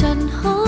真空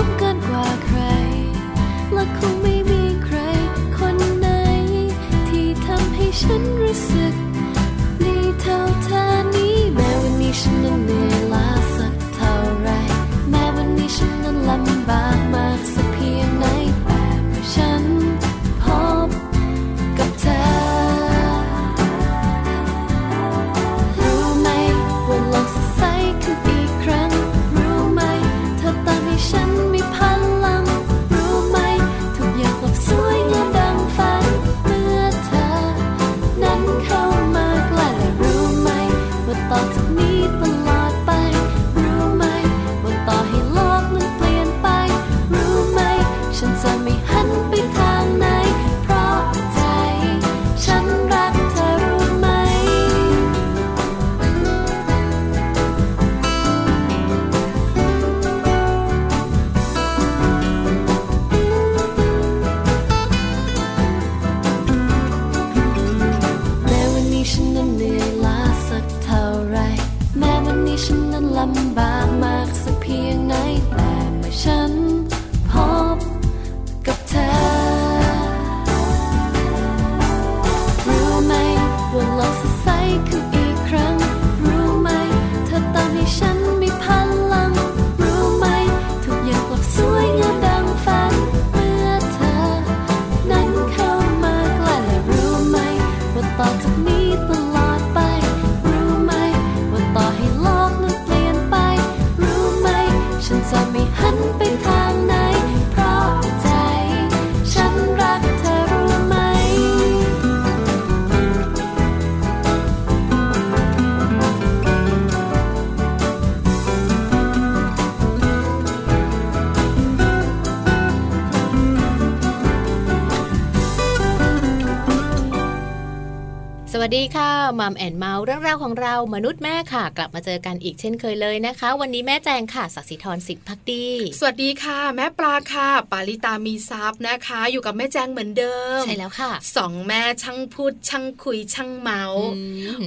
มัมแอนเมาส์เรื่องราวของเรามนุษย์แม่ค่ะ กลับมาเจอกันอีกเช่นเคยเลยนะคะ วันนี้แม่แจงค่ะสัสิธรสิทธิพักดี สวัสดีค่ะ แม่ปลาค่ะ ปาลิตามีซับนะคะ อยู่กับแม่แจงเหมือนเดิม ใช่แล้วค่ะสองแม่ช่างพูดช่างคุยช่างเมาส์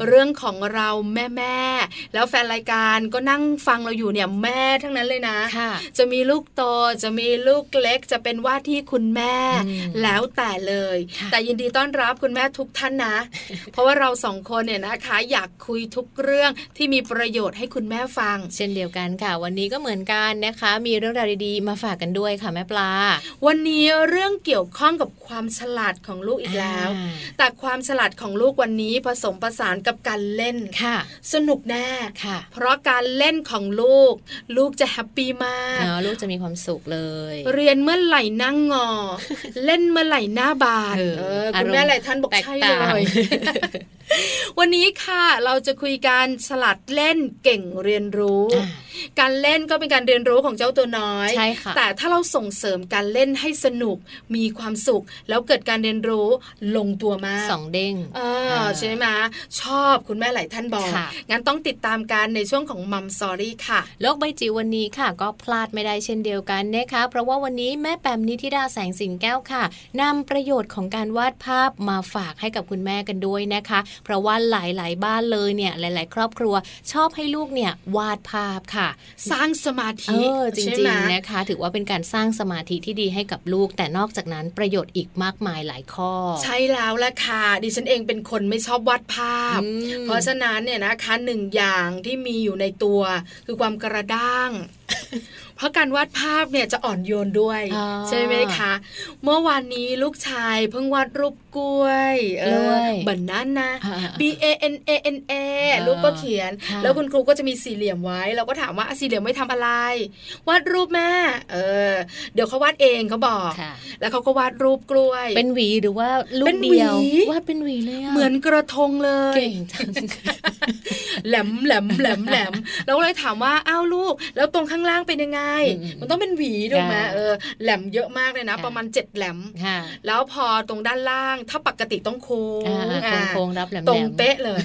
เรื่องของเราแม่แม่แล้วแฟนรายการก็นั่งฟังเราอยู่เนี่ยแม่ทั้งนั้นเลยนะะจะมีลูกโตจะมีลูกเล็กจะเป็นว่าที่คุณแม่ แล้วแต่เลย แต่ยินดีต้อนรับคุณแม่ทุกท่านนะ เพราะว่าเราสองคนเนี่ยนะคะ อยากคุยทุกเรื่องที่มีประโยชน์ให้คุณแม่ฟัง เช่นเดียวกันค่ะ วันนี้ก็เหมือนกันนะคะ มีเรื่องราวดีๆมาฝากกันด้วยค่ะแม่ปลา วันนี้เรื่องเกี่ยวข้องกับความฉลาดของลูกอีกแล้วอ่าแต่ความฉลาดของลูกวันนี้ผสมผสานกับการเล่นค่ะ สนุกแน่ค่ะ เพราะการเล่นของลูก ลูกจะแฮปปี้มากเนาะลูกจะมีความสุขเลย เรียนเมื่อไหร่นั่งงอ เล่นเมื่อไหร่หน้าบานเออเอออาคุณรมณ์แม่หลายท่านบอกแตกใช่ต่างเลย วันนี้ค่ะเราจะคุยการฉลาดเล่นเก่งเรียนรู้อ่าการเล่นก็เป็นการเรียนรู้ของเจ้าตัวน้อยใช่ค่ะแต่ถ้าเราส่งเสริมการเล่นให้สนุกมีความสุข แล้วเกิดการเรียนรู้ลงตัวมากสองเด้งเออใช่ไหมชอบคุณแม่หลายท่านบอกค่ะงั้นต้องติดตามกันในช่วงของมัมสอรี่ค่ะ โลกใบจิ๋ววันนี้ค่ะ ก็พลาดไม่ได้เช่นเดียวกันนะคะเพราะว่าวันนี้แม่แปมนิธิดาแสงสิงแก้วค่ะนำประโยชน์ของการวาดภาพมาฝากให้กับคุณแม่กันด้วยนะคะเพราะว่าหลาย ๆ บ้านเลยเนี่ยหลาย ๆ ครอบครัวชอบให้ลูกเนี่ยวาดภาพค่ะ สร้างสมาเอธิอจใช่ริไหมงๆนะคะ ถือว่าเป็นการสร้างสมาธิที่ดีให้กับลูก แต่นอกจากนั้นประโยชน์อีกมากมายหลายข้อ ใช่แล้วละค่ะ ดิฉันเองเป็นคนไม่ชอบวาดภาพอืมเพราะฉะนั้นเนี่ยนะคะหนึ่งอย่างที่มีอยู่ในตัว คือความกระด้าง เพราะการวาดภาพเนี่ยจะอ่อนโยนด้วยอ๋อใช่ไหมคะ เมื่อวานนี้ลูกชายเพิ่งวาดรูปกล้วยเอกล้อวยบันนั้นนะอ่า B A N A N A อ่าลูกก็เขียนค่ะแล้วคุณครูก็จะมีสี่เหลี่ยมไว้ เราก็ถามว่าอะสี่เหลี่ยมไม่ทำอะไร วาดรูปแม่เออเดี๋ยวเขาวาดเองเขาบอกค่ะแล้วเขาก็วาดรูปกล้วย เป็นหวีหรือว่าลูเป็กนเดียวหวีวาดเป็นหวีเลยอะเหมือนกระทงเลยเก่งจังแหลมแหลมแหลมแหลมเราก็เลยถามว่าอ้าวลูก แล้วตรงข้างล่างเป็นยังไงอืมมันต้องเป็นหวีถูกไหมค่ะเออแหลมเยอะมากเลยนะค่ะประมาณเจ็ดแหลมค่ะแล้วพอตรงด้านล่างถ้าปกติต้องโค้งอ่าอ่าโค้งๆรับแหลมๆตรงเป๊ะเลย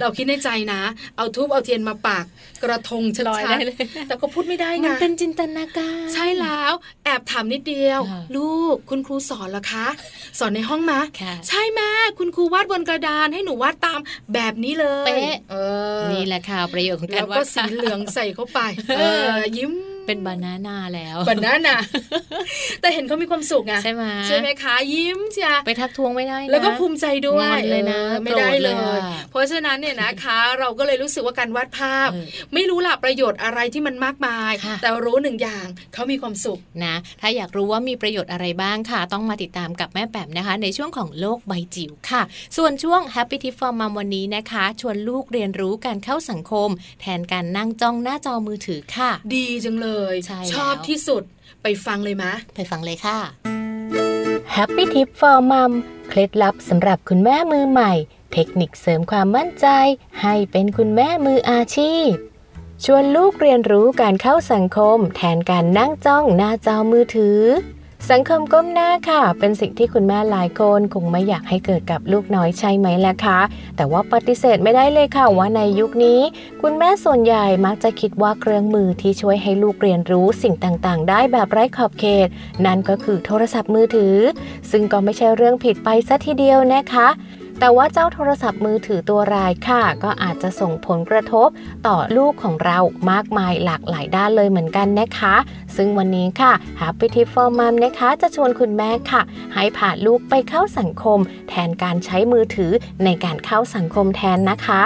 เราคิดในใจนะ เอาทูบเอาเทียนมาปากกระทงชัลอยดได้เลยๆแต่ก็พูดไม่ได้มันนะเป็นจินตนาการ ใช่แล้วแอบถามนิดเดียวค่ะลูกคุณครูสอนเหรอคะ สอนในห้องมะค่ะใช่แม่คุณครูวาดบนกระดานให้หนูวาดตามแบบนี้เลยเป๊ะเออนี่แหละค่ะประโยชน์ของกาแล้รววาก็ดสีเหลืองใส่เข้าไป เออยิ้ม เป็นบานาน่าแล้วแบบนั้นน่ะแต่เห็นเขามีความสุขไงใช่ไหมใช่ไหมคะยิ้มจ้ะไปทักทวงไม่ได้นะแล้วก็ภูมิใจด้วยงอนเลยนะออไม่ได้โกรธเลเลยยอะเพราะฉะนั้นเนี่ยนะคะ เราก็เลยรู้สึกว่าการวาดภาพเออไม่รู้ละประโยชน์อะไรที่มันมากมายค่ะแต่รู้หนึ่งอย่างเขามีความสุขนะ ถ้าอยากรู้ว่ามีประโยชน์อะไรบ้างค่ะ ต้องมาติดตามกับแม่แปมนะคะ ในช่วงของโลกใบจิ๋วค่ะ ส่วนช่วง Happy Tip for Mom วันนี้นะคะ ชวนลูกเรียนรู้การเข้าสังคม แทนการนั่งจ้องหน้าจอมือถือค่ะ ดีจังเลยใช่ชอบแล้วที่สุดไปฟังเลยมะ ไปฟังเลยค่ะ Happy Tip for Mom เคล็ดลับสำหรับคุณแม่มือใหม่ เทคนิคเสริมความมั่นใจ ให้เป็นคุณแม่มืออาชีพ ชวนลูกเรียนรู้การเข้าสังคม แทนการนั่งจ้องหน้าจอมือถือ สังคมก้มหน้าค่ะ เป็นสิ่งที่คุณแม่หลายคนคงไม่อยากให้เกิดกับลูกน้อยใช่ไหมล่ะคะ แต่ว่าปฏิเสธไม่ได้เลยค่ะว่าในยุคนี้ คุณแม่ส่วนใหญ่มักจะคิดว่าเครื่องมือที่ช่วยให้ลูกเรียนรู้สิ่งต่างๆ ได้แบบไร้ขอบเขต นั่นก็คือโทรศัพท์มือถือ ซึ่งก็ไม่ใช่เรื่องผิดไปซะทีเดียวนะคะ แต่ว่าเจ้าโทรศัพท์มือถือตัวรายค่ะ ก็อาจจะส่งผลกระทบต่อลูกของเรามากมายหลากหลายด้านเลยเหมือนกันนะคะ ซึ่งวันนี้ค่ะ Happy Tip for Mom นะคะ จะชวนคุณแม่ค่ะ ให้พาลูกไปเข้าสังคม แทนการใช้มือถือในการเข้าสังคมแทนนะคะ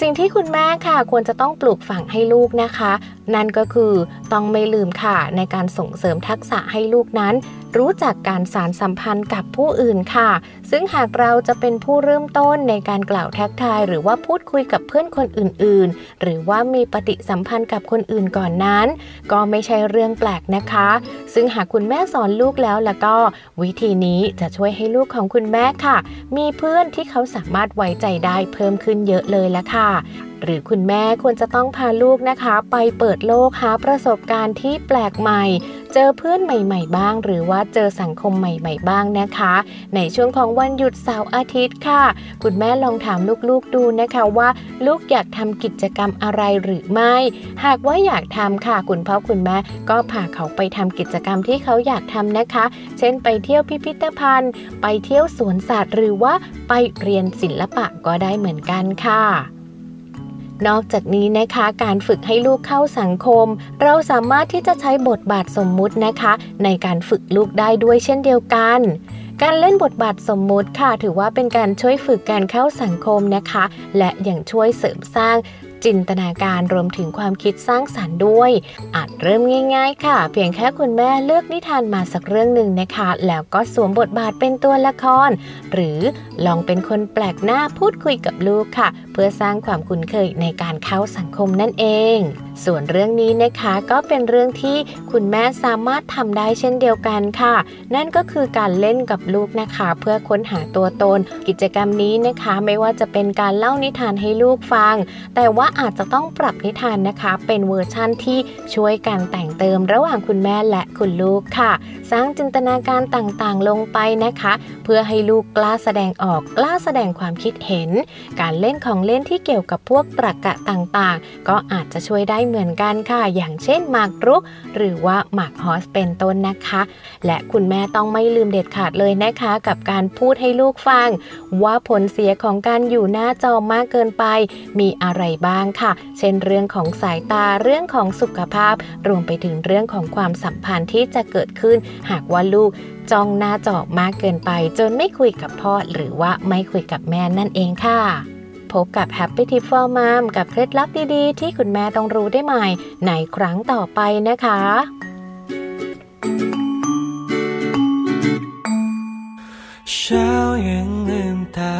สิ่งที่คุณแม่ค่ะควรจะต้องปลูกฝังให้ลูกนะคะนั่นก็คือต้องไม่ลืมค่ะในการส่งเสริมทักษะให้ลูกนั้น รู้จักการสารสัมพันธ์กับผู้อื่นค่ะ ซึ่งหากเราจะเป็นผู้เริ่มต้นในการกล่าวทักทาย หรือว่าพูดคุยกับเพื่อนคนอื่นๆ หรือว่ามีปฏิสัมพันธ์กับคนอื่นก่อนนั้น ก็ไม่ใช่เรื่องแปลกนะคะ ซึ่งหากคุณแม่สอนลูกแล้วแล้วก็ วิธีนี้จะช่วยให้ลูกของคุณแม่ค่ะ มีเพื่อนที่เขาสามารถไว้ใจได้เพิ่มขึ้นเยอะเลยละค่ะ หรือคุณแม่ควรจะต้องพาลูกนะคะ ไปเปิดโลกหาประสบการณ์ที่แปลกใหม่ เจอเพื่อนใหม่ ๆ บ้าง หรือว่าเจอสังคมใหม่ ๆ บ้างนะคะ ในช่วงของวันหยุดเสาร์อาทิตย์ค่ะ คุณแม่ลองถามลูกๆดูนะคะว่า ลูกอยากทำกิจกรรมอะไรหรือไม่ หากว่าอยากทำค่ะ คุณพ่อคุณแม่ก็พาเขาไปทำกิจกรรมที่เขาอยากทำนะคะ เช่น ไปเที่ยวพิพิธภัณฑ์ ไปเที่ยวสวนสัตว์ หรือว่าไปเรียนศิลปะก็ได้เหมือนกันค่ะ นอกจากนี้นะคะการฝึกให้ลูกเข้าสังคม เราสามารถที่จะใช้บทบาทสมมุตินะคะ ในการฝึกลูกได้ด้วยเช่นเดียวกันการเล่นบทบาทสมมุติค่ะ ถือว่าเป็นการช่วยฝึกการเข้าสังคมนะคะ และยังช่วยเสริมสร้าง จินตนาการรวมถึงความคิดสร้างสารรค์ด้วย อาจเริ่มง่าย ๆ ค่ะ เพียงแค่คุณแม่เลือกนิทานมาสักเรื่องหนึ่งนะคะ แล้วก็สวมบทบาทเป็นตัวละคร หรือลองเป็นคนแปลกหน้าพูดคุยกับลูกค่ะ เพื่อสร้างความคุ้นเคยในการเข้าสังคมนั่นเอง ส่วนเรื่องนี้นะคะก็เป็นเรื่องที่คุณแม่สามารถทำได้เช่นเดียวกันค่ะ นั่นก็คือการเล่นกับลูกนะคะ เพื่อค้นหาตัวตน กิจกรรมนี้นะคะ ไม่ว่าจะเป็นการเล่านิทานให้ลูกฟัง แต่ว่าอาจจะต้องปรับนิทานนะคะ เป็นเวอร์ชั่นที่ช่วยกันแต่งเติมระหว่างคุณแม่และคุณลูกค่ะ สร้างจินตนาการต่างๆลงไปนะคะ เพื่อให้ลูกกล้าแสดงออกกล้าแสดงความคิดเห็น การเล่นของเล่นที่เกี่ยวกับพวกตรรกะต่างๆ ก็อาจจะช่วยได้เหมือนกันค่ะ อย่างเช่นหมากรุก หรือว่าหมากฮอสเป็นต้นนะคะ และคุณแม่ต้องไม่ลืมเด็ดขาดเลยนะคะ กับการพูดให้ลูกฟัง ว่าผลเสียของการอยู่หน้าจอมากเกินไป มีอะไรบ้างค่ะ เช่นเรื่องของสายตาเรื่องของสุขภาพ รวมไปถึงเรื่องของความสัมพันธ์ที่จะเกิดขึ้น หากว่าลูกจ้องหน้าจอมากเกินไป จนไม่คุยกับพ่อหรือว่าไม่คุยกับแม่นั่นเองค่ะพบกับ Happy Tip for Mom กับเคล็ดลับดีๆ ที่คุณแม่ต้องรู้ได้ใหม่ ในครั้งต่อไปนะคะ เช้ายังลืมตา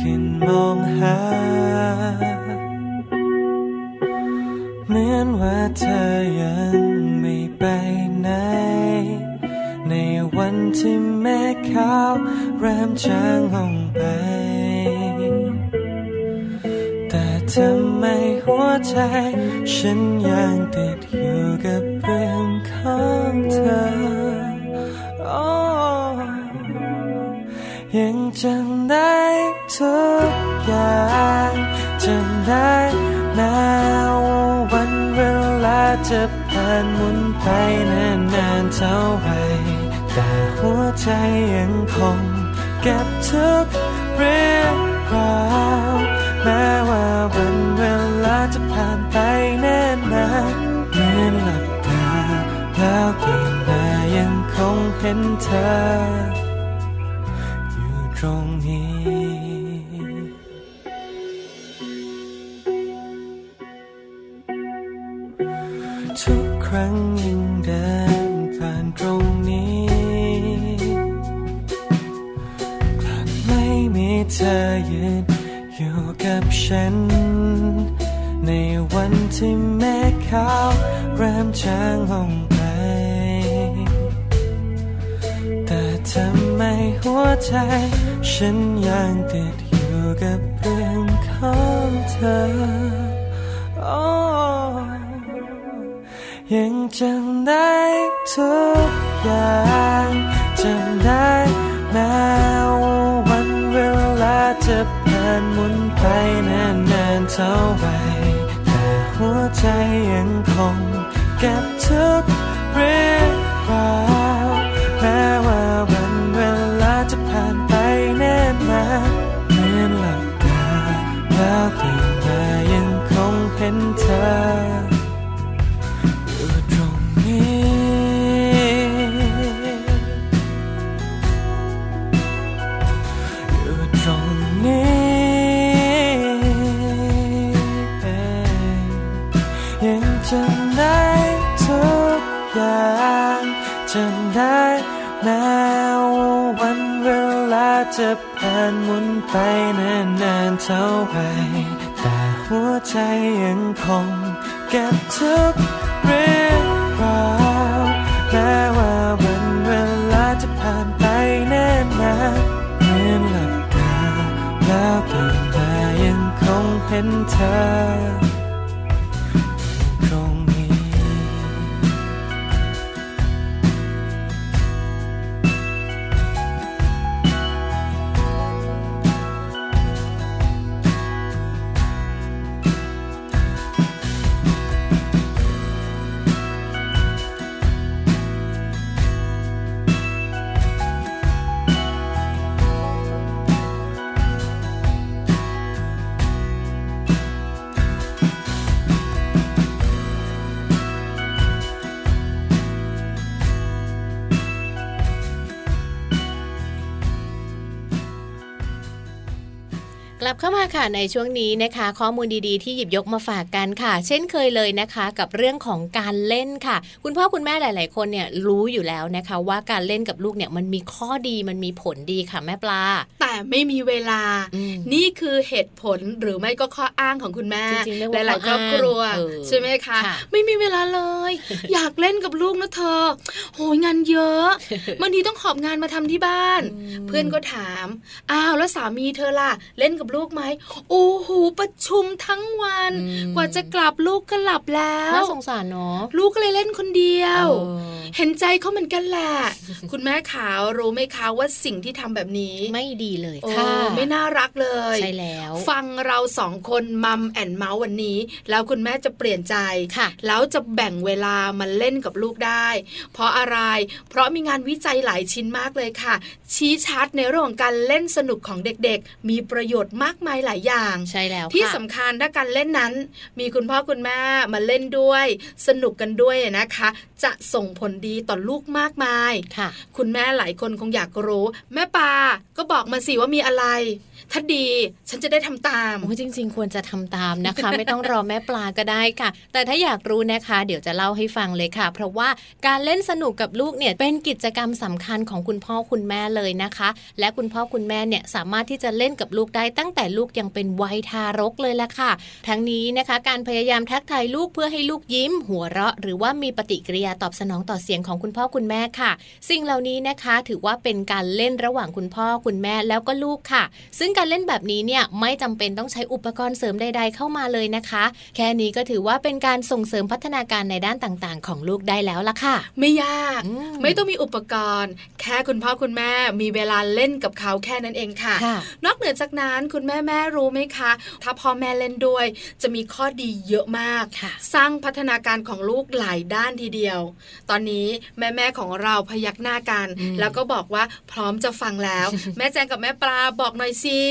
ขึ้นมองหา เธอยังไม่ไปไหน ในวันที่แม่ขาวเริ่มจางลงไป แต่ทำไมหัวใจ ฉันยังติดอยู่กับเรื่องของเธอ Oh ยังจำได้ทุกอย่างจำได้แม้ว่าน จะผ่านหมุนไปนานๆเท่าไหรแต่หัวใจยังคงเก็บทุกเรื่องราวแม้ว่าวันเวลาจะผ่านไปแน่นานเหมือนหลับตาแล้วตื่นมายังคงเห็นเธอ ธอยืนอยู่กับฉัน ในวันที่แม่ขาวเริ่มจางลงไป แต่ทำไมหัวใจ ฉันยังติดอยู่กับเรื่องของเธอ Oh ยังจำได้ทุกอย่างจำได้ จะผ่านหมุนไปนานๆเท่าไหรแต่หัวใจยังคงเก็บทุกเรื่องราวแม้ว่าวันเวลาจะผ่านไปแน่นานเหมือนหลับตาแล้วตื่นมายังคงเห็นเธอ กลับเข้ามาค่ะในช่วงนี้นะคะ ข้อมูลดีๆที่หยิบยกมาฝากกันค่ะ เช่นเคยเลยนะคะ กับเรื่องของการเล่นค่ะ คุณพ่อคุณแม่หลาย ๆ คนเนี่ยรู้อยู่แล้วนะคะ ว่าการเล่นกับลูกเนี่ยมันมีข้อดีมันมีผลดีค่ะแม่ปลา แต่ไม่มีเวลาอืมนี่คือเหตุผลหรือไม่ก็ข้ออ้างของคุณแม่จริงๆเรียกหว่าลายๆคข้รออบอ้างครัวเออใช่ไหมคะค่ะไม่มีเวลาเลย อยากเล่นกับลูกนะเธอโหยงานเยอะบางทีต้องขอบงานมาทำที่บ้าน เพื่อนก็ถามอ้าวแล้วสามีเธอล่ะเล่นกับลูกไหมโอ้โหประชุมทั้งวันอืมกว่าจะกลับลูกก็หลับแล้วน่าสงสารเนาะลูกก็เลยเล่นคนเดียวเออเห็นใจเขาเหมือนกันแหละคุณแม่ขาวรู้ไหมคะว่าสิ่งที่ทำแบบนี้ไม่ดีเลยโอ้ค่ะไม่น่ารักเลยใช่แล้ว ฟังเราสองคนมัมแอนเมาส์วันนี้ แล้วคุณแม่จะเปลี่ยนใจค่ะแล้วจะแบ่งเวลามาเล่นกับลูกได้ เพราะอะไร เพราะมีงานวิจัยหลายชิ้นมากเลยค่ะ ชี้ชัดในเรื่องของการเล่นสนุกของเด็กๆ มีประโยชน์มากมายหลายอย่างใช่แล้วที่ค่ะสำคัญถ้าการเล่นนั้น มีคุณพ่อคุณแม่มาเล่นด้วย สนุกกันด้วยนะคะ จะส่งผลดีต่อลูกมากมายค่ะ คุณแม่หลายคนคงอยากรู้ แม่ปาก็บอกมาสิว่ามีอะไร ถ้าดีฉันจะได้ทำตามโอ้จริง ๆ ควรจะทำตามนะคะ ไม่ต้องรอแม่ปลาก็ได้ค่ะ แต่ถ้าอยากรู้นะคะ เดี๋ยวจะเล่าให้ฟังเลยค่ะ เพราะว่าการเล่นสนุกกับลูกเนี่ยเป็นกิจกรรมสำคัญของคุณพ่อคุณแม่เลยนะคะ และคุณพ่อคุณแม่เนี่ยสามารถที่จะเล่นกับลูกได้ตั้งแต่ลูกยังเป็นวัยทารกเลยละค่ะ ทั้งนี้นะคะ การพยายามทักทายลูกเพื่อให้ลูกยิ้ม หัวเราะ หรือว่ามีปฏิกิริยาตอบสนองต่อเสียงของคุณพ่อคุณแม่ค่ะ สิ่งเหล่านี้นะคะ ถือว่าเป็นการเล่นระหว่างคุณพ่อคุณแม่แล้วก็ลูกค่ะ ซึ่งการเล่นแบบนี้เนี่ยไม่จำเป็นต้องใช้อุปกรณ์เสริมใด ๆ เข้ามาเลยนะคะ แค่นี้ก็ถือว่าเป็นการส่งเสริมพัฒนาการในด้านต่างๆ ของลูกได้แล้วล่ะค่ะ ไม่ยากอืมไม่ต้องมีอุปกรณ์ แค่คุณพ่อคุณแม่มีเวลาเล่นกับเขาแค่นั้นเองค่ะค่ะนอกเหนือจากนั้นคุณแม่แม่รู้ไหมคะ ถ้าพ่อแม่เล่นด้วย จะมีข้อดีเยอะมากค่ะสร้างพัฒนาการของลูกหลายด้านทีเดียว ตอนนี้แม่แม่ๆของเราพยักหน้ากันอืมแล้วก็บอกว่าพร้อมจะฟังแล้ว แม่แจงกับแม่ปลาบอกหน่อยสิ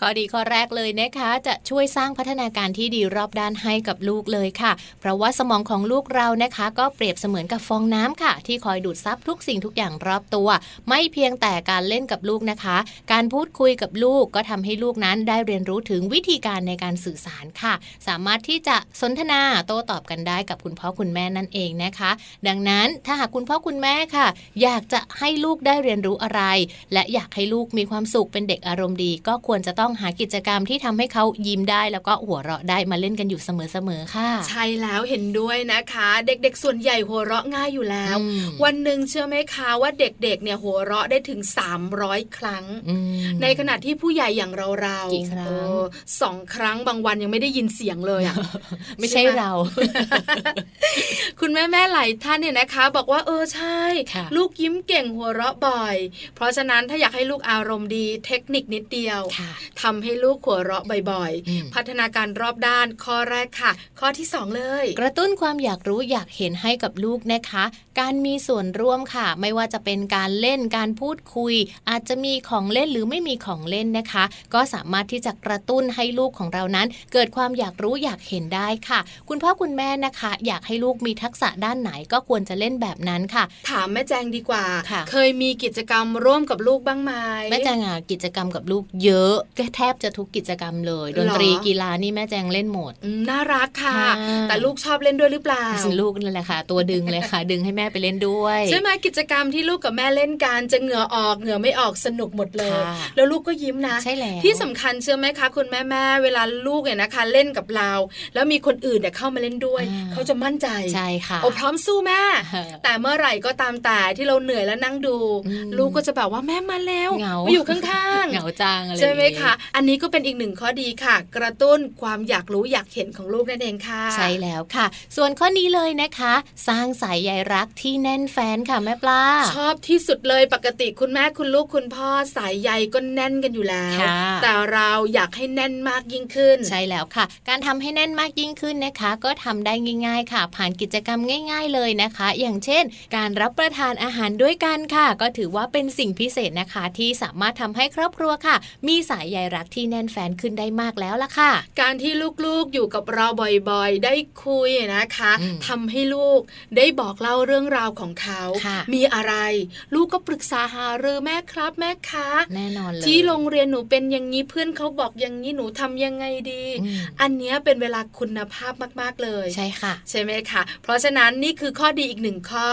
ข้อดีข้อแรกเลยนะคะ จะช่วยสร้างพัฒนาการที่ดีรอบด้านให้กับลูกเลยค่ะ เพราะว่าสมองของลูกเรานะคะ ก็เปรียบเสมือนกับฟองน้ำค่ะ ที่คอยดูดซับทุกสิ่งทุกอย่างรอบตัว ไม่เพียงแต่การเล่นกับลูกนะคะ การพูดคุยกับลูกก็ทำให้ลูกนั้นได้เรียนรู้ถึงวิธีการในการสื่อสารค่ะ สามารถที่จะสนทนาโต้ตอบกันได้กับคุณพ่อคุณแม่นั่นเองนะคะ ดังนั้นถ้าหากคุณพ่อคุณแม่ค่ะ อยากจะให้ลูกได้เรียนรู้อะไร และอยากให้ลูกมีความสุขเป็นเด็กอารมณ์ดีก็ควรจะต้องหากิจกรรมที่ทำให้เขายิ้มได้ แล้วก็หัวเราะได้มาเล่นกันอยู่เสมอๆค่ะ ใช่แล้วเห็นด้วยนะคะ เด็กๆ ส่วนใหญ่หัวเราะง่ายอยู่แล้วอืมวันหนึ่งเชื่อไหมคะว่าเด็กๆเนี่ยหัวเราะได้ถึง 300 ครั้งอืมในขณะที่ผู้ใหญ่อย่างเราเรากี่ครั้งเออสองครั้งบางวันยังไม่ได้ยินเสียงเลยอะไม่ใช่ใช่ไหมเรา คุณแม่แม่ๆหลายท่านเนี่ยนะคะ บอกว่าเออใช่ค่ะลูกยิ้มเก่งหัวเราะบ่อย เพราะฉะนั้นถ้าอยากให้ลูกอารมณ์ดีเทคนิคนิดเดียวค่ะทำให้ลูกหัวเราะบ่อยอืมๆพัฒนาการรอบด้านข้อแรกค่ะ ข้อที่สองเลย กระตุ้นความอยากรู้อยากเห็นให้กับลูกนะคะ การมีส่วนร่วมค่ะ ไม่ว่าจะเป็นการเล่นการพูดคุย อาจจะมีของเล่นหรือไม่มีของเล่นนะคะ ก็สามารถที่จะกระตุ้นให้ลูกของเรานั้น เกิดความอยากรู้อยากเห็นได้ค่ะ คุณพ่อคุณแม่นะคะ อยากให้ลูกมีทักษะด้านไหนก็ควรจะเล่นแบบนั้นค่ะ ถามแม่แจงดีกว่าค่ะเคยมีกิจกรรมร่วมกับลูกบ้างไหมแม่แจงอะกิจกรรมกับลูกเยอะก็แทบจะทุกกิจกรรมเลย ดนตรีหรอกีฬานี่แม่แจงเล่นหมดอืมน่ารักค่ะค่ะ แต่ลูกชอบเล่นด้วยหรือเปล่าลูกนั่นแหละค่ะ ตัวดึงเลยค่ะ ดึงให้แม่ไปเล่นด้วยใช่ไหมกิจกรรมที่ลูกกับแม่เล่นกันจะเหงื่อออกเหงื่อไม่ออกสนุกหมดเลยค่ะแล้วลูกก็ยิ้มนะใช่แล้วที่สำคัญเชื่อไหมคะคุณแม่แม่ๆเวลาลูกเนี่ยนะคะ เล่นกับเรา แล้วมีคนอื่นเนี่ยเข้ามาเล่นด้วยอ่าเขาจะมั่นใจใช่ค่ะโอ้พร้อมสู้แม่เออแต่เมื่อไหร่ก็ตามแต่ที่เราเหนื่อยแล้วนั่งดูอืมลูกก็จะแบบว่าแม่มาแล้วเหงามาอยู่ข้างเหงาจังอะไรๆใช่ไหมอย่างงี้คะอันนี้ก็เป็นอีกหนึ่งข้อดีค่ะ กระตุ้นความอยากรู้อยากเห็นของลูกนั่นเองค่ะใช่แล้วค่ะ ส่วนข้อนี้เลยนะคะ สร้างสายใยรักที่แน่นแฟนค่ะแม่ปลาชอบที่สุดเลยปกติคุณแม่คุณลูกคุณพ่อสายใยก็แน่นกันอยู่แล้วค่ะแต่เราอยากให้แน่นมากยิ่งขึ้น ใช่แล้วค่ะ การทำให้แน่นมากยิ่งขึ้นนะคะ ก็ทำได้ง่าย ๆ ค่ะ ผ่านกิจกรรมง่าย ๆ เลยนะคะ อย่างเช่น การรับประทานอาหารด้วยกันค่ะ ก็ถือว่าเป็นสิ่งพิเศษนะคะ ที่สามารถทำให้ครอบครัวค่ะมมีสายใยรักที่แน่นแฟนขึ้นได้มากแล้วล่ะค่ะ การที่ลูกๆอยู่กับเราบ่อยๆ ได้คุยนะคะอืมทำให้ลูกได้บอกเล่าเรื่องราวของเขาค่ะมีอะไร ลูกก็ปรึกษาหารือแม่ครับแม่คะแน่นอนเลยที่โรงเรียนหนูเป็นอย่างนี้เพื่อนเขาบอกอย่างนี้หนูทำยังไงดีอืมอันเนี้ยเป็นเวลาคุณภาพมากๆเลยใช่ค่ะ ใช่ไหมคะเพราะฉะนั้นนี่คือข้อดีอีกหนึ่งข้อ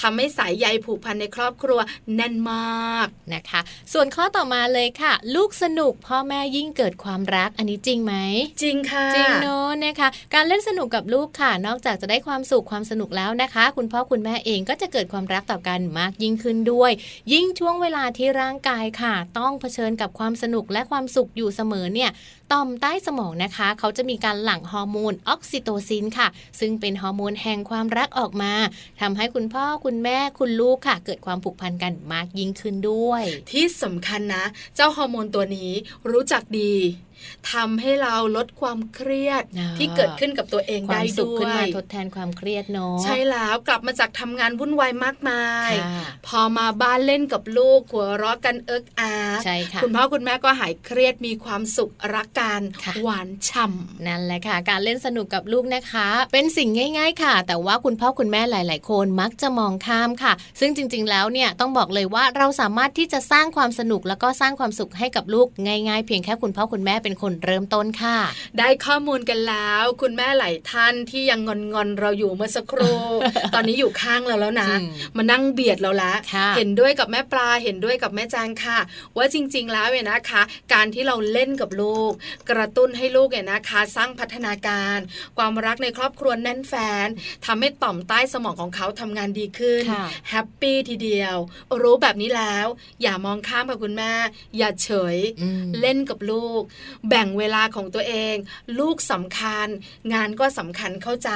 ทำให้สายใยผูกพันในครอบครัวแน่นมากนะคะ ส่วนข้อต่อมาเลยค่ะ ลูกสนุกพ่อแม่ยิ่งเกิดความรักอันนี้จริงไหมจริงค่ะจริงเนอะนะคะ การเล่นสนุกกับลูกค่ะ นอกจากจะได้ความสุขความสนุกแล้วนะคะ คุณพ่อคุณแม่เองก็จะเกิดความรักต่อกันมากยิ่งขึ้นด้วย ยิ่งช่วงเวลาที่ร่างกายค่ะ ต้องเผชิญกับความสนุกและความสุขอยู่เสมอเนี่ยต่อมใต้สมองนะคะ เขาจะมีการหลั่งฮอร์โมนออกซิโตซินค่ะ ซึ่งเป็นฮอร์โมนแห่งความรักออกมาทำให้คุณพ่อคุณแม่คุณลูกค่ะ เกิดความผูกพันกันมากยิ่งขึ้นด้วย ที่สำคัญนะ เจ้าฮอร์โมนตัวนี้รู้จักดี ทำให้เราลดความเครียดอ่าที่เกิดขึ้นกับตัวเองควาได้มสุขด้วขึ้นมายทดแทนความเครียดเนาะใช่แล้วกลับมาจากทำงานวุ่นวายมากมายค่ะพอมาบ้านเล่นกับลูกหัวเราะกันเอิกอาร์ใช่ค่ะคุณพ่อคุณแม่ก็หายเครียดมีความสุขรักกันค่ะหวานฉ่ำนั่นแหละค่ะ การเล่นสนุกกับลูกนะคะ เป็นสิ่งง่าย ๆ ค่ะ แต่ว่าคุณพ่อคุณแม่หลาย ๆ คนมักจะมองข้ามค่ะ ซึ่งจริง ๆ แล้วเนี่ยต้องบอกเลยว่าเราสามารถที่จะสร้างความสนุกแล้วก็สร้างความสุขให้กับลูกง่าย ๆ เพียงแค่คุณพ่อคุณแม่เป็นคนเริ่มต้นค่ะ ได้ข้อมูลกันแล้ว คุณแม่หลายท่านที่ยังงอนงอนๆเราอยู่เมื่อสักครู่ตอนนี้อยู่ข้างเราแล้วนะอืมมานั่งเบียดเราละค่ะเห็นด้วยกับแม่ปลาเห็นด้วยกับแม่แจงค่ะ ว่าจริง ๆ แล้วเนี่ยนะคะ การที่เราเล่นกับลูก กระตุ้นให้ลูกเนี่ยนะคะ สร้างพัฒนาการ ความรักในครอบครัวแน่นแฟ้นทำให้ต่อมใต้สมองของเขาทำงานดีขึ้นค่ะ happy ทีเดียว รู้แบบนี้แล้ว อย่ามองข้ามกับคุณแม่ อย่าเฉยอืมเล่นกับลูกแบ่งเวลาของตัวเอง ลูกสำคัญ งานก็สำคัญเข้าใจ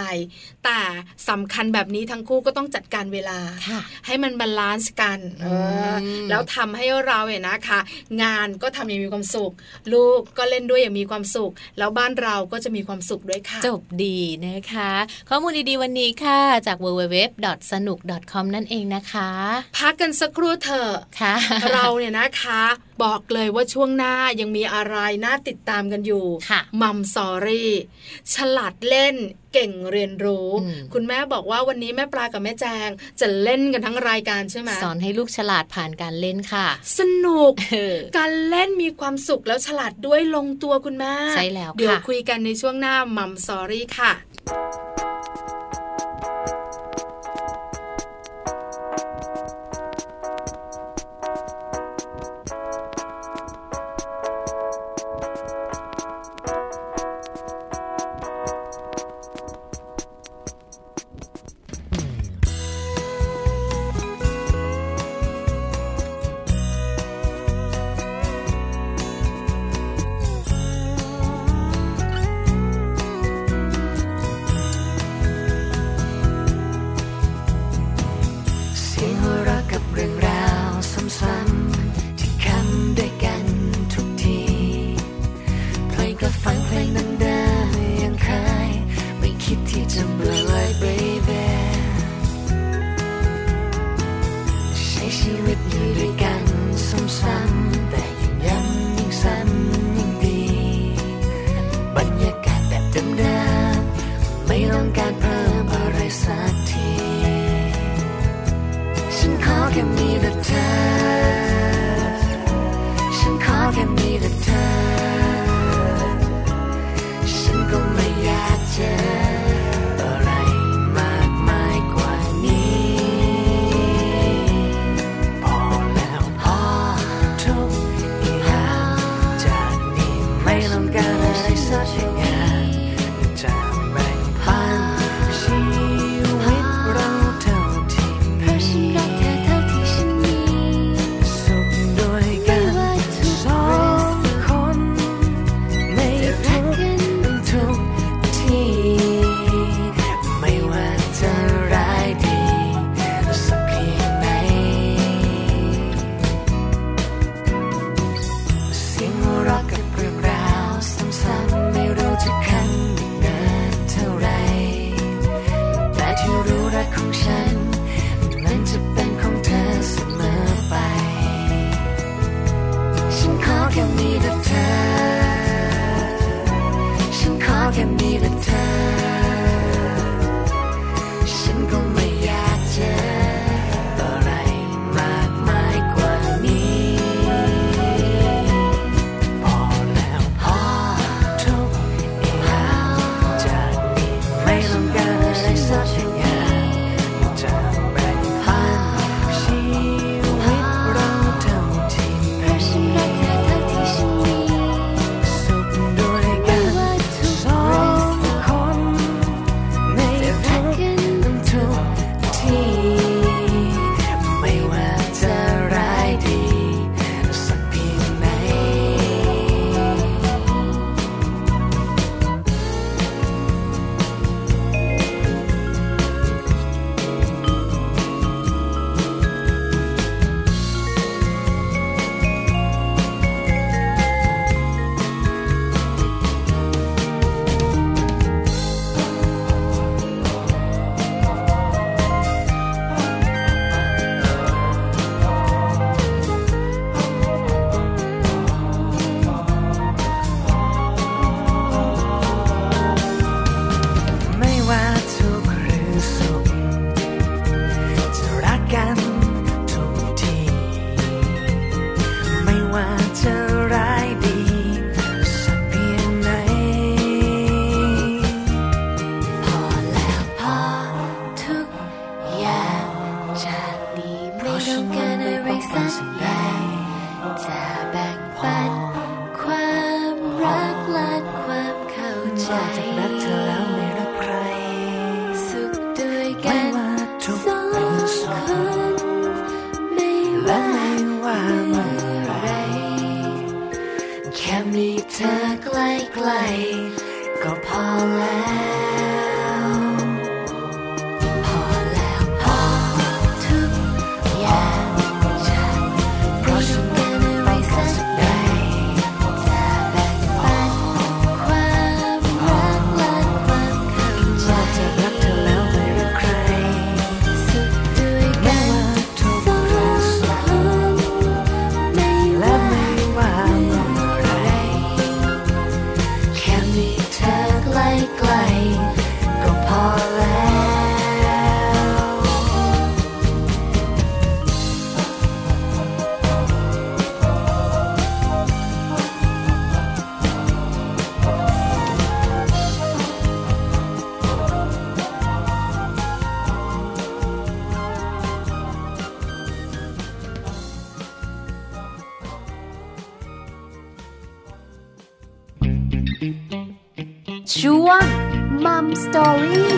แต่สำคัญแบบนี้ทั้งคู่ก็ต้องจัดการเวลาค่ะให้มัน balance กันเอออมแล้วทำให้เราเนี่ยนะคะ งานก็ทำอย่างมีความสุข ลูกก็เล่นด้วยอย่างมีความสุข แล้วบ้านเราก็จะมีความสุขด้วยค่ะ จบดีนะคะ ข้อมูลดีๆวันนี้ค่ะ จาก www.sanuk.com นั่นเองนะคะ พักกันสักครู่เถอะค่ะ เราเนี่ยนะคะบอกเลยว่าช่วงหน้ายังมีอะไรน่าติดตามกันอยู่ค่ะ Mum Story ฉลาดเล่นเก่งเรียนรู้อืมคุณแม่บอกว่าวันนี้แม่ปลากับแม่แจง จะเล่นกันทั้งรายการใช่ไหมสอนให้ลูกฉลาดผ่านการเล่นค่ะ สนุกเออการเล่นมีความสุขแล้วฉลาดด้วยลงตัวคุณแม่ใช่แล้วค่ะเดี๋ยวคุยกันในช่วงหน้า Mum Story ค่ะ อะ ช่วงมัมสตอรี่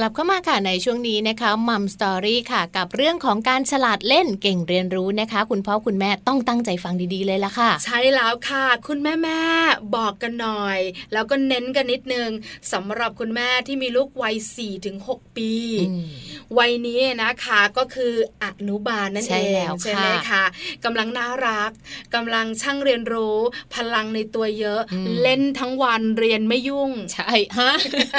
กลับเข้ามาค่ะในช่วงนี้นะคะมัมสตอรี่ค่ะ กับเรื่องของการฉลาดเล่นเก่งเรียนรู้นะคะ คุณพ่อคุณแม่ต้องตั้งใจฟังดีๆเลยละค่ะ ใช่แล้วค่ะ คุณแม่แม่ๆบอกกันหน่อย แล้วก็เน้นกันนิดนึงสำหรับคุณแม่ที่มีลูกวัย4ถึง6ปีอืมวัยนี้นะคะก็คืออนุบาลนั่นใช่เอแล้งวใช่ไหมค่ะคะกำลังน่ารักกำลังช่างเรียนรู้ พลังในตัวเยอะอืมเล่นทั้งวันเรียนไม่ยุ่ง ใช่ฮะ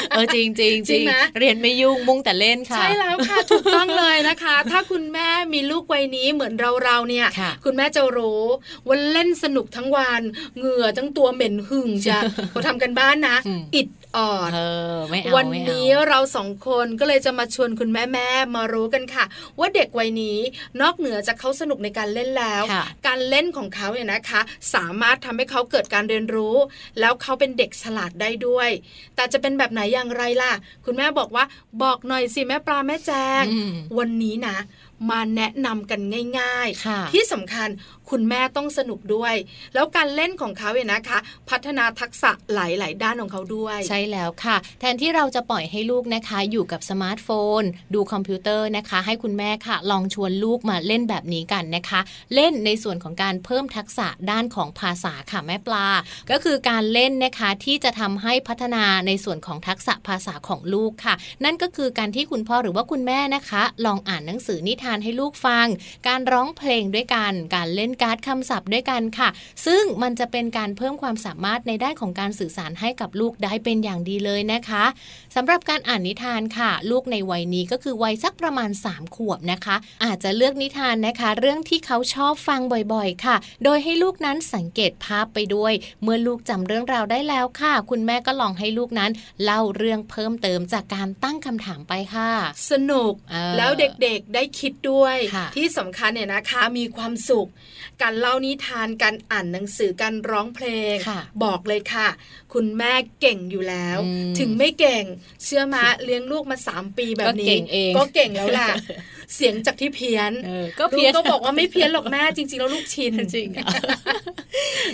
เออจริงจริงจริงไหมเรียนไม่ยุ่งมุ่งแต่เล่นค่ะ ใช่แล้วค่ะถูกต้องเลยนะคะ ถ้าคุณแม่มีลูกวัยนี้เหมือนเราเราๆเนี่ยค่ะคุณแม่จะรู้ว่าเล่นสนุกทั้งวัน เหงื่อทั้งตัวเหม็นหึ่งจะเขาทำกันบ้านนะอืมอิด ออดเออไม่เอาวันไม่เอานี้เราสองคนก็เลยจะมาชวนคุณแม่แม่ๆมารู้กันค่ะ ว่าเด็กวัยนี้นอกเหนือจากเขาสนุกในการเล่นแล้วค่ะการเล่นของเขาเนี่ยนะคะ สามารถทำให้เขาเกิดการเรียนรู้ แล้วเขาเป็นเด็กฉลาดได้ด้วย แต่จะเป็นแบบไหนอย่างไรล่ะ คุณแม่บอกว่าบอกหน่อยสิแม่ปลาแม่แจงอืมวันนี้นะมาแนะนำกันง่ายค่ะๆที่สำคัญ คุณแม่ต้องสนุกด้วย แล้วการเล่นของเขาเนี่ยนะคะ พัฒนาทักษะหลาย ๆ ด้านของเขาด้วย ใช่แล้วค่ะ แทนที่เราจะปล่อยให้ลูกนะคะ อยู่กับสมาร์ทโฟน ดูคอมพิวเตอร์นะคะ ให้คุณแม่ค่ะ ลองชวนลูกมาเล่นแบบนี้กันนะคะ เล่นในส่วนของการเพิ่มทักษะด้านของภาษาค่ะแม่ปลา ก็คือการเล่นนะคะที่จะทำให้พัฒนาในส่วนของทักษะภาษาของลูกค่ะ นั่นก็คือการที่คุณพ่อหรือว่าคุณแม่นะคะ ลองอ่านหนังสือนิทานให้ลูกฟัง การร้องเพลงด้วยกันการเล่นการ์ดคำศัพท์ด้วยกันค่ะ ซึ่งมันจะเป็นการเพิ่มความสามารถในด้านของการสื่อสารให้กับลูกได้เป็นอย่างดีเลยนะคะสำหรับการอ่านนิทานค่ะ ลูกในวัยนี้ก็คือวัยสักประมาณ 3 ขวบนะคะ อาจจะเลือกนิทานนะคะ เรื่องที่เขาชอบฟังบ่อยๆ ค่ะ โดยให้ลูกนั้นสังเกตภาพไปด้วย เมื่อลูกจำเรื่องราวได้แล้วค่ะ คุณแม่ก็ลองให้ลูกนั้นเล่าเรื่องเพิ่มเติมจากการตั้งคำถามไปค่ะ สนุกเออแล้วเด็กๆได้คิดด้วยค่ะที่สำคัญเนี่ยนะคะมีความสุข การเล่านิทานการอ่านหนังสือการร้องเพลงค่ะบอกเลยค่ะคุณแม่เก่งอยู่แล้วอืมถึงไม่เก่ง เชื่อมาเลี้ยงลูกมาสามปีแบบก็นี้เก่งเองก็เก่งแล้วล่ะ เสียงจากที่เพี้ยนเออก็ลูเพี้ยกนก็บอกว่าไม่เพี้ยนหรอกแม่จริง ๆ แล้วลูกชินจริงอะ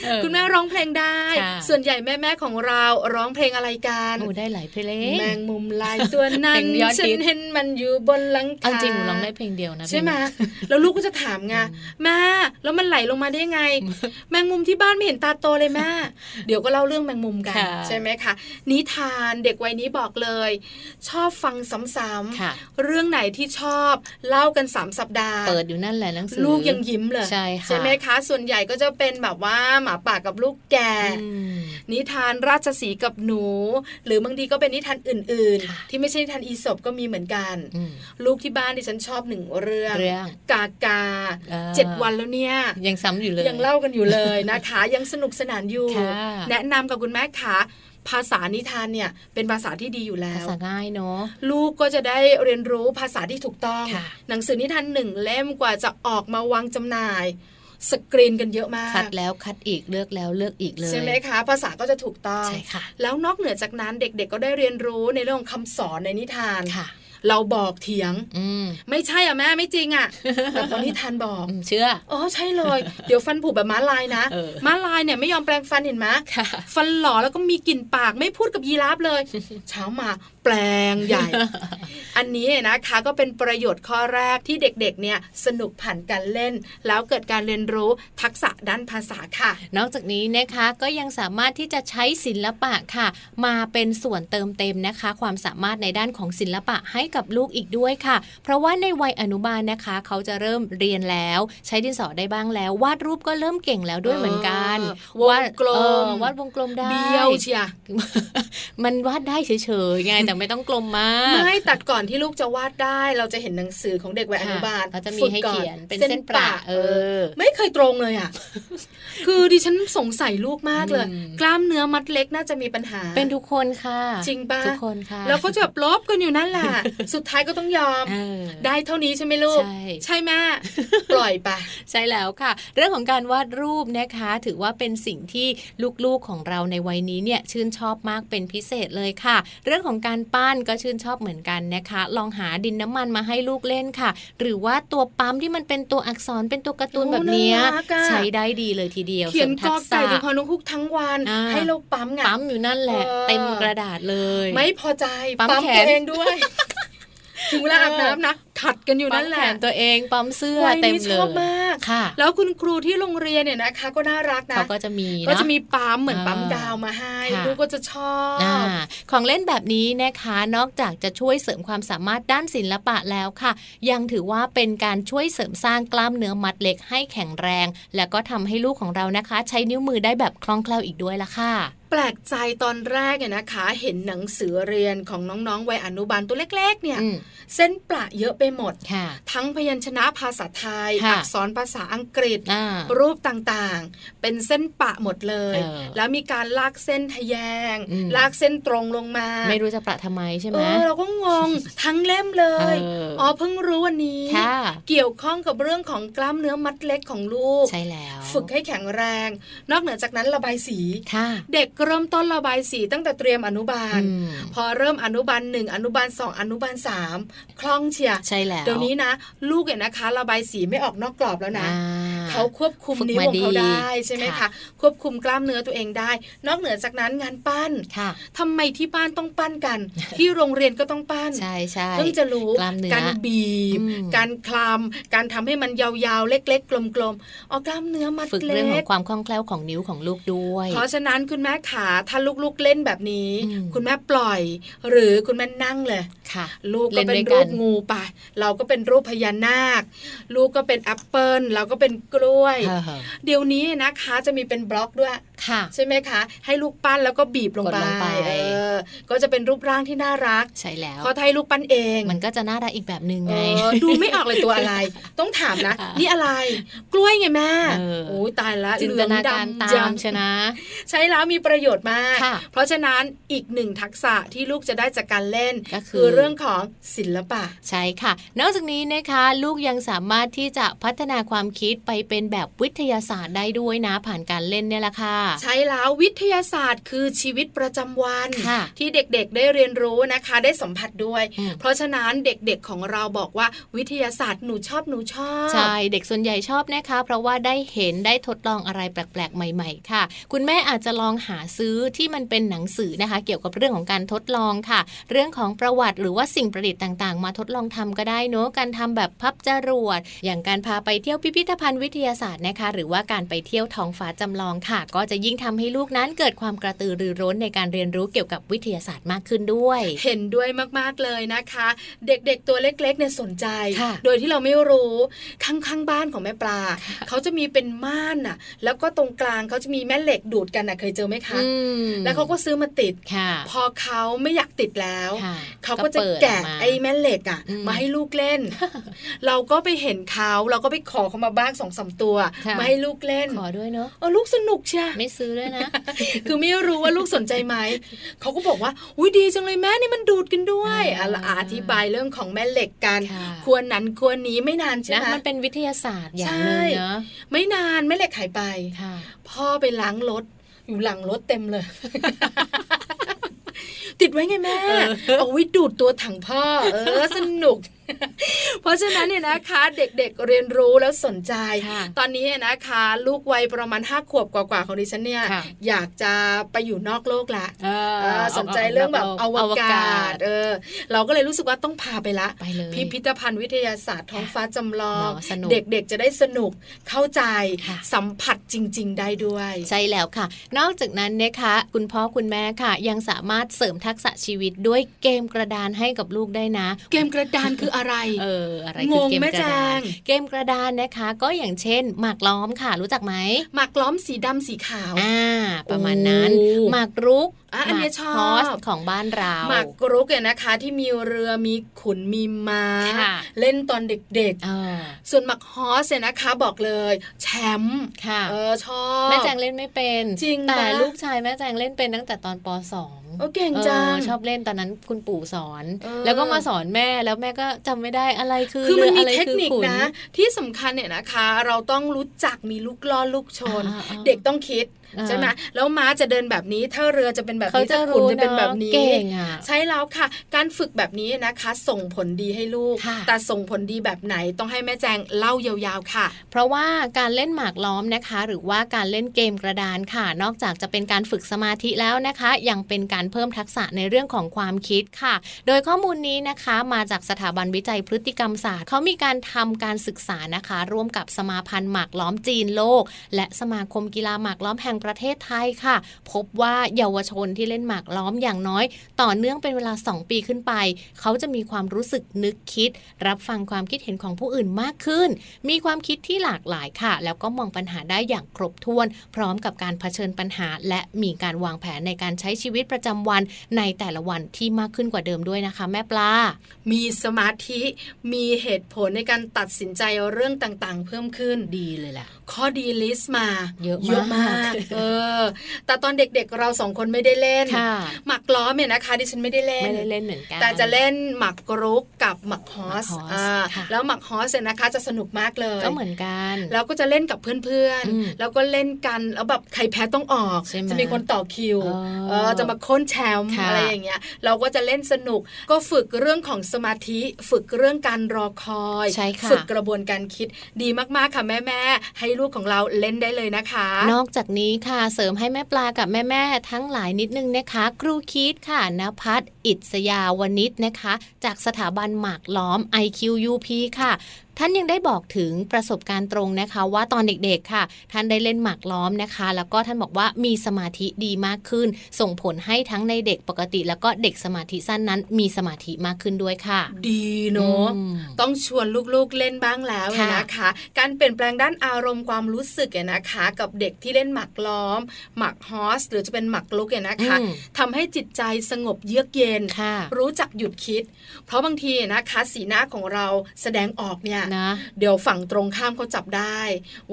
เออคุณแม่ร้องเพลงได้ค่ะส่วนใหญ่แม่ๆของเราร้องเพลงอะไรกันโอ้ได้หลายเพลงแมงมุมลายตัวนั้นเพลงยอดฮิตฉันเห็นมันอยู่บนหลังคาเอาจริงหนูร้องได้เพลงเดียวนะใช่ไหมเพลงแล้วลูกก็จะถามไงแม่แล้วมันไหลลงมาได้ยังไง แมงมุมที่บ้านไม่เห็นตาโตเลยแม่เดี๋ยวก็เล่าเรื่องแมงมุมกันค่ะใช่ไหมคะนิทานเด็กวัยนี้บอกเลย ชอบฟังซ้ำค่ะๆเรื่องไหนที่ชอบเล่ากันสามสัปดาห์ เปิดอยู่นั่นแหละหนังสือลูกยังยิ้มเลยใช่ค่ะไหมคะ ส่วนใหญ่ก็จะเป็นแบบว่าหมาป่ากับลูกแกอืมนิทานราชสีห์กับหนู หรือบางทีก็เป็นนิทานอื่นค่ะๆที่ไม่ใช่นิทานอีสปก็มีเหมือนกันอืมลูกที่บ้านดิฉันชอบหนึ่งเรื่องเรื่องกากาอ่าเจ็ดวันแล้วเนี่ยยังซ้ำอยู่เลยยังเล่ากันอยู่เลยนะคะ ยังสนุกสนานอยู่ค่ะแนะนำกับคุณแม่ขาภาษานิทานเนี่ยเป็นภาษาที่ดีอยู่แล้ภาวษาง่ายเนาะลูกก็จะได้เรียนรู้ภาษาที่ถูกต้องค่ะหนังสือนิทานหนึ่งเล่มกว่าจะออกมาวางจำหน่ายสกรีนกันเยอะมาก คัดแล้วคัดอีกเลือกแล้วเลือกอีกเลยใช่ไหมคะ ภาษาก็จะถูกต้องใช่ค่ะ แล้วนอกเหนือจากนั้นเด็กๆก็ได้เรียนรู้ในเรื่องของคำสอนในนิทานค่ะ เราบอกเถียงอืมไม่ใช่อะแม่ไม่จริงอะแต่พอนิทานบอกอืมเชื่ออ๋อใช่เลย เดี๋ยวฟันผุแบบม้าลายนะเออม้าลายเนี่ยไม่ยอมแปลงฟันเห็นไหมค่ะฟันหล่อแล้วก็มีกลิ่นปากไม่พูดกับยีราฟเลย เช้ามา แปลงใหญ่ อันนี้นะคะก็เป็นประโยชน์ข้อแรกที่เด็กๆเนี่ยสนุกผ่านการเล่น แล้วเกิดการเรียนรู้ทักษะด้านภาษาค่ะ นอกจากนี้นะคะก็ยังสามารถที่จะใช้ศิลปะค่ะ มาเป็นส่วนเติมเต็มนะคะ ความสามารถในด้านของศิลปะให้กับลูกอีกด้วยค่ะ เพราะว่าในวัยอนุบาลนะคะ เขาจะเริ่มเรียนแล้ว ใช้ดินสอได้บ้างแล้ว วาดรูปก็เริ่มเก่งแล้วด้วยเหมือนกันเออวงกลมเออวาดวงกลมได้เบี้ยวเชียมันวาดได้เฉยๆไงแต่ไม่ต้องกลมมากไม่แต่ก่อนที่ลูกจะวาดได้ เราจะเห็นหนังสือของเด็กวัยอนุบาลเขาจะมีฝึกให้ก่อเขียนเป็นเส้นประเออ ไม่เคยตรงเลยอะคือดิฉันสงสัยลูกมากเลยอืมกล้ามเนื้อมัดเล็กน่าจะมีปัญหา เป็นทุกคนค่ะ จริงปะทุกคนค่ะ แล้วก็จะแบบลบกันอยู่นั่นแหละสุดท้ายก็ต้องยอมเออได้เท่านี้ใช่ไหมลูกใช่ใช่แม่ปล่อยไปใช่แล้วค่ะ เรื่องของการวาดรูปนะคะ ถือว่าเป็นสิ่งที่ลูกๆของเราในวัยนี้เนี่ยชื่นชอบมากเป็นพิเศษเลยค่ะ เรื่องของการปั้นก็ชื่นชอบเหมือนกันนะคะ ลองหาดินน้ำมันมาให้ลูกเล่นค่ะ หรือว่าตัวปั๊มที่มันเป็นตัวอักษรเป็นตัวการ์ตูนโอ้แบบเนี้ยน่ารักอะใช้ได้ดีเลยทีเดียว เขียนสริมกอไก่ทัถึงษะพอนุคุกทั้งวันอ่าให้เราปั๊มไงปั๊มอยู่นั่นแหละเออเต็มกระดาษเลย ไม่พอใจปั๊มปั๊มแขตัวนเองด้วย ถึงเวลาอาบน้ำนะขัดกันอยู่ปั๊นั่มนแหแขละนตัวเองปั๊มเสื้อวัยเต็มนี้เลชอบยมากค่ะ แล้วคุณครูที่โรงเรียนเนี่ยนะคะ ก็น่ารักนะเขาก็จะมีก็เนาะจะมีปั๊มเหมือนอ่าปั๊มดาวมาให้ค่ะลูกก็จะชอบอาของเล่นแบบนี้นะคะนอกจากจะช่วยเสริมความสามารถด้านศิลปะแล้วค่ะ ยังถือว่าเป็นการช่วยเสริมสร้างกล้ามเนื้อมัดเล็กให้แข็งแรง และก็ทำให้ลูกของเรานะคะ ใช้นิ้วมือได้แบบคล่องแคล่วอีกด้วยละค่ะแป ลกใจตอนแรกเนี่ยนะคะ เห็นหนังสือเรียนของน้องๆวัยอนุบาลตัวเล็กๆ เนี่ยอืมเส้นประเยอะไปหมดค่ะทั้งพยัญชนะภาษาไทยค่ะอักษรภาษาอังกฤษอ่ารูปต่างๆ เป็นเส้นปะหมดเลยเออแล้วมีการลากเส้นทะแยงอืมลากเส้นตรงลงมา ไม่รู้จะประทำไมใช่ไหเอมอเราก็งงทั้งเล่มเลยเอออ๋อ๋อเพิ่งรู้วันนี้ค่ะเกี่ยวข้องกับเรื่องของกล้ามเนื้อมัดเล็กของลูกใช่แล้ว ฝึกให้แข็งแรง นอกเหนือจากนั้นระบายสีค่ะเด็กเริ่มต้นระบายสีตั้งแต่เตรียมอนุบาลอืมพอเริ่มอนุบาลหนึ่งอนุบาลสองอนุบาลสามคล่องเชียร์ใช่แล้วเดี๋ยวนี้นะ ลูกเนี่ยนะคะระบายสีไม่ออกนอกกรอบแล้วนะอ่เขาควบคุมฝึกนิ้วมาของเขาดีได้ใช่ไหมค่ะคะควบคุมกล้ามเนื้อตัวเองได้ นอกเหนือจากนั้นงานปั้นค่ะทำไมที่บ้านต้องปั้นกัน ที่โรงเรียนก็ต้องปั้นใช่ใช่เพิ่งจะรู้กล้ามเนื้อการบีบอืมการคลำการทำให้มันยาวๆ เล็ก ๆ กลมๆเอากล้ามเนื้อมัดฝึกเล็เรื่องขกองความคล่องแคล่วของนิ้วของลูกด้วย เพราะฉะนั้นคุณแม่ขาถ้าลูกๆเล่นแบบนี้อืมคุณแม่ปล่อย หรือคุณแม่นั่งเลยค่ะลูกเล่ก็นเป็นด้วยกัรูนปงูไปเราก็เป็นรูปพญานาค ลูกก็เป็นแอปเปิลเราก็เป็นกล้วยเออเดี๋ยวนี้นะคะจะมีเป็นบล็อกด้วยค่ะใช่ไหมคะ ให้ลูกปั้นแล้วก็บีบลงกดไปลงไปเออก็จะเป็นรูปร่างที่น่ารักใช่แล้วเพราะถ้าให้ลูกปั้นเอง มันก็จะน่ารักอีกแบบหนึ่งเอไงอดูไม่ออกเลยตัวอะไร ต้องถามนะอะนี่อะไร กล้วยไงแม่เออโอ้ยตายละจินตนาการเหลืตาองดำจัมงชนะ ใช้แล้วมีประโยชน์มากค่ะเพราะฉะนั้นอีกหนึ่งทักษะที่ลูกจะได้จากการเล่นก็คือเรื่องของศิลปะ ใช่ค่ะ นอกจากนี้นะคะ ลูกยังสามารถที่จะพัฒนาความคิดไปเป็นแบบวิทยาศาสตร์ได้ด้วยนะผ่านการเล่นเนี่ยแหละค่ะใช้แล้ววิทยาศาสตร์คือชีวิตประจำวันค่ะที่เด็กๆได้เรียนรู้นะคะ ได้สัมผัสด้วยอืมเพราะฉะนั้นเด็กๆของเราบอกว่าวิทยาศาสตร์หนูชอบหนูชอบใช่เด็กส่วนใหญ่ชอบนะคะ เพราะว่าได้เห็นได้ทดลองอะไรแปลกๆ ใหม่ ๆ ค่ะ คุณแม่อาจจะลองหาซื้อที่มันเป็นหนังสือนะคะ เกี่ยวกับเรื่องของการทดลองค่ะ เรื่องของประวัติหรือว่าสิ่งประดิษฐ์ต่างๆ มาทดลองทำก็ได้เนอะการทำแบบพับจรวดอย่างการพาไปเที่ยวพิพิธภัณฑ์วิทยาศาสตร์นะคะ หรือว่าการไปเที่ยวท้องฟ้าจำลองค่ะ ก็จะยิ่งทำให้ลูกนั้นเกิดความกระตือรือร้นในการเรียนรู้เกี่ยวกับวิทยาศาสตร์มากขึ้นด้วย เห็นด้วยมากๆเลยนะคะ เด็กๆตัวเล็กๆเนี่ยสนใจค่ะโดยที่เราไม่รู้ข้างๆบ้านของแม่ปลา เขาจะมีเป็นม่านน่ะ แล้วก็ตรงกลางเขาจะมีแม่เหล็กดูดกันน่ะเคยเจอไหมคะอืมแล้วเขาก็ซื้อมาติดค่ะพอเขาไม่อยากติดแล้วค่ะเขาก็จะปิดแกะออมาไอ้แม่เหล็กอะอืมมาให้ลูกเล่น เราก็ไปเห็นเขาเราก็ไปขอเขามาบ้างสองสามตัวค่ะมาให้ลูกเล่นขอด้วยเนอะเออลูกสนุกเชียไม่ซื้อด้วยนะ คือไม่รู้ว่าลูกสนใจไหม เขาก็บอกว่า อุ้ยดีจังเลยแม่นี่มันดูดกันด้วยอ่าอะละอธิบายเรื่องของแม่เหล็กกันค่ะควรนั้นควรนี้ไม่นานใช่นะไหมมันเป็นวิทยาศาสตร์อย่างหใช่นึ่งเนาะไม่นานแม่เหล็กหายไปค่ะพ่อไปล้างรถอยู่หลังรถเต็มเลย ติดไว้ไงแม่เอาไว้ดูดตัวถังพ่อ เออสนุก เพราะฉะนั้นเนี่ยนะคะเด็กๆเรียนรู้แล้วสนใจค่ะตอนนี้เนี่ยนะคะ ลูกวัยประมาณห้าขวบกว่าๆของดิฉันเนี่ยค่ะอยากจะไปอยู่นอกโลกละเออเออสนใจเรื่องแบบอวอวกากาศศเออเราก็เลยรู้สึกว่าต้องพาไปละไปเลยพิพิธภัณฑ์วิทยาศาสตร์ท้องฟ้าจำลองเนอะสนุกเด็กๆจะได้สนุกเข้าใจค่ะสัมผัสจริง ๆ ได้ด้วย ใช่แล้วค่ะ นอกจากนั้นนะคะ คุณพ่อคุณแม่ค่ะ ยังสามารถเสริมทักษะชีวิตด้วยเกมกระดานให้กับลูกได้นะ เกมกระดานคืออะไร เอออะไรคืองงเกมแม่กระดานแจงเกมกระดานนะคะ ก็อย่างเช่น หมากล้อมค่ะรู้จักไหมหมากล้อมสีดำสีขาวอ่าประมาณนั้นโอ้หมากรุกอะอันเนี้ยหมากชอบฮอสของบ้านเราหมากรุกเนี่ยนะคะ ที่มีเรือมีขุนมีม้าค่ะเล่นตอนเด็กเออๆส่วนหมากฮอสเนี่ยนะคะ บอกเลยแชมป์ค่ะเออชอบแม่แจงเล่นไม่เป็นจริงแต่ปะลูกชายแม่แจงเล่นเป็นตั้งแต่ตอนปสอง โอ้เก่งจังเออชอบเล่นตอนนั้นคุณปู่สอนเออแล้วก็มาสอนแม่แล้วแม่ก็จำไม่ได้อะไรคือคือมันมีรืออะไรเทคนิคอขุนะ ที่สำคัญเนี่ยนะคะ เราต้องรู้จักมีลูกล่อลูกชนอ่าอ่าเด็กต้องคิดอ่า ใช่ไหมแล้วม้าจะเดินแบบนี้ถ้าเรือจะเป็นแบบเขานี้จะถ้าขุนรู้จะเป็นแบบนี้เก่งอะใช่แล้วค่ะ การฝึกแบบนี้นะคะ ส่งผลดีให้ลูกค่ะแต่ส่งผลดีแบบไหนต้องให้แม่แจงเล่ายาวๆค่ะ เพราะว่าการเล่นหมากล้อมนะคะ หรือว่าการเล่นเกมกระดานค่ะ นอกจากจะเป็นการฝึกสมาธิแล้วนะคะ ยังเป็นการเพิ่มทักษะในเรื่องของความคิดค่ะ โดยข้อมูลนี้นะคะมาจากสถาบันวิจัยพฤติกรรมศาสตร์เขามีการทำการศึกษานะคะ ร่วมกับสมาพันธ์หมากล้อมจีนโลก และสมาคมกีฬาหมากล้อมแห่งประเทศไทยค่ะ พบว่าเยาวชนที่เล่นหมากล้อมอย่างน้อย ต่อเนื่องเป็นเวลา 2 ปีขึ้นไป เขาจะมีความรู้สึกนึกคิด รับฟังความคิดเห็นของผู้อื่นมากขึ้น มีความคิดที่หลากหลายค่ะ แล้วก็มองปัญหาได้อย่างครบถ้วน พร้อมกับการเผชิญปัญหา และมีการวางแผนในการใช้ชีวิตประจำวันในแต่ละวันที่มากขึ้นกว่าเดิมด้วยนะคะ แม่ปลา มีสมาธิมีเหตุผลในการตัดสินใจเรื่องต่างๆ เพิ่มขึ้นดีเลยแหละข้อดีลิสต์มาเยอะมากมากเออ แต่ตอนเด็กๆเราสองคนไม่ได้เล่นค่ะหมักล้อมเนี่ยนะคะ ดิฉันไม่ได้เล่นไม่ได้เล่นเหมือนกันแต่จะเล่นหมักกรุกกับหมักฮอสหมักฮอสอ่าค่ะแล้วหมักฮอสเนี่ยนะคะ จะสนุกมากเลยก็เหมือนกันแล้วก็จะเล่นกับเพื่อนอืมๆแล้วก็เล่นกันแล้วแบบใครแพ้ต้องออกใช่ไหมจะมีคนต่อคิวอ๋อเออจะมาค้นแชมป์ค่ะอะไรอย่างเงี้ย เราก็จะเล่นสนุกก็ฝึกเรื่องของสมาธิ ฝึกเรื่องการรอคอยใช่ค่ะฝึกกระบวนการคิดดีมากๆค่ะแม่ๆให้ลูกของเราเล่นได้เลยนะคะ นอกจากนี้ค่ะ เสริมให้แม่ปลากับแม่แม่ๆทั้งหลายนิดนึงนะคะ ครูคิดค่ะนภัสอิศยาวนิชนะคะ จากสถาบันหมากล้อม IQUP ค่ะ ท่านยังได้บอกถึงประสบการณ์ตรงนะคะ ว่าตอนเด็กๆค่ะ ท่านได้เล่นหมากล้อมนะคะ แล้วก็ท่านบอกว่ามีสมาธิดีมากขึ้น ส่งผลให้ทั้งในเด็กปกติ แล้วก็เด็กสมาธิสั้นนั้น มีสมาธิมากขึ้นด้วยค่ะ ดีเนาะอืมต้องชวนลูกๆเล่นบ้างแล้วค่ะนะคะ การเปลี่ยนแปลงด้านอารมณ์ความรู้สึกเนี่ยนะคะ กับเด็กที่เล่นหมากล้อมหมากฮอสหรือจะเป็นหมากลุกเนี่ยนะคะอืมทำให้จิตใจสงบเยือกเย็นค่ะรู้จักหยุดคิด เพราะบางทีนะคะ สีหน้าของเราแสดงออกเนี่ยนะเดี๋ยวฝั่งตรงข้ามเขาจับได้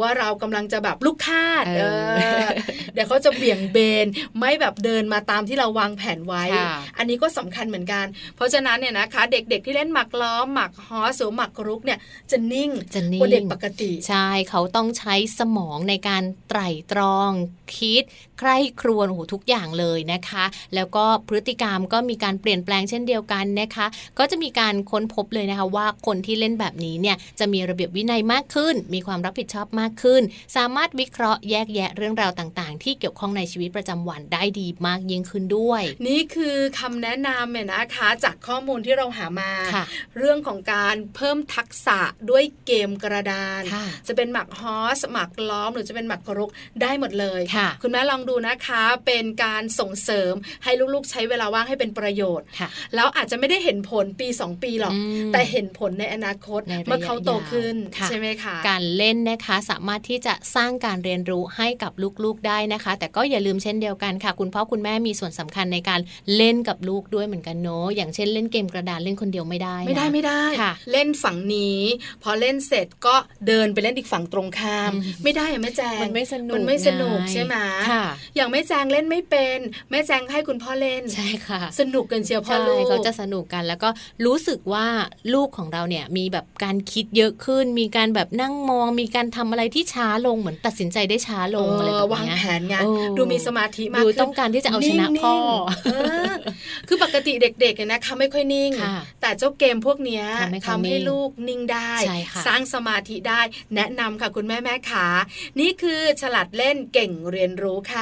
ว่าเรากำลังจะแบบลูกคาดเออเออเดี๋ยวเขาจะเบี่ยงเบนไม่แบบเดินมาตามที่เราวางแผนไว้ค่ะอันนี้ก็สำคัญเหมือนกัน เพราะฉะนั้นเนี่ยนะคะ เด็กๆที่เล่นหมากล้อมหมากฮอสหรือหมากรุกเนี่ยจะนิ่งจะนิ่งกว่าเด็กปกติ ใช่เขาต้องใช้สมองในการไตร่ตรองคิดใคร่ครวญโอ้โหทุกอย่างเลยนะคะ แล้วก็พฤติกรรมก็มีการเปลี่ยนแปลงเช่นเดียวกันนะคะ ก็จะมีการค้นพบเลยนะคะว่าคนที่เล่นแบบนี้เนี่ยจะมีระเบียบวินัยมากขึ้น มีความรับผิดชอบมากขึ้น สามารถวิเคราะห์แยกแยะเรื่องราวต่างๆ ที่เกี่ยวข้องในชีวิตประจำวันได้ดีมากยิ่งขึ้นด้วย นี่คือคำแนะนำเนี่ยนะคะจากข้อมูลที่เราหามาค่ะเรื่องของการเพิ่มทักษะด้วยเกมกระดานค่ะจะเป็นหมักฮอสหมักล้อมหรือจะเป็นหมักกรุกได้หมดเลยค่ะคุณแม่ลองดูนะคะ เป็นการส่งเสริมให้ลูกๆ ใช้เวลาว่างให้เป็นประโยชน์ค่ะแล้วอาจจะไม่ได้เห็นผลปี 2 ปีหรอกอืมแต่เห็นผลในอนาคตในระยะเมื่อเขาโตขึ้นยาวค่ะใช่ไหมคะการเล่นนะคะสามารถที่จะสร้างการเรียนรู้ให้กับลูกๆได้นะคะ แต่ก็อย่าลืมเช่นเดียวกันค่ะ คุณพ่อคุณแม่มีส่วนสำคัญในการเล่นกับลูกด้วยเหมือนกันเนาะอย่างเช่นเล่นเกมกระดานเล่นคนเดียวไม่ได้นะไม่ได้ไม่ได้ค่ะเล่นฝั่งนี้ พอเล่นเสร็จก็เดินไปเล่นอีกฝั่งตรงข้ามอืมไม่ได้อะแม่แจงมันไม่สนุกมันไม่สนุกไงใช่ไหมค่ะอย่างแม่แจงเล่นไม่เป็น แม่แจงให้คุณพ่อเล่นใช่ค่ะ สนุกกันเชียวพ่อใช่ลูกเขาจะสนุกกันแล้วก็รู้สึกว่าลูกของเราเนี่ยมีแบบการคิดคิดเยอะขึ้น มีการแบบนั่งมอง มีการทำอะไรที่ช้าลงเหมือนตัดสินใจได้ช้าลงอะไรแบบวางเนี้ยแผนไงเออดูมีสมาธิมากดูขึ้นต้องการที่จะเอาชนะพ่องๆเออคือปกติเด็กๆเนี่ยนะคะไม่ค่อยนิ่งค่ะแต่เจ้าเกมพวกเนี้ยทำให้เขาทำให้นิ่งลูกนิ่งได้ใช่ค่ะสร้างสมาธิได้ แนะนำค่ะคุณแม่แม่ขานี่คือฉลาดเล่นเก่งเรียนรู้ค่ะ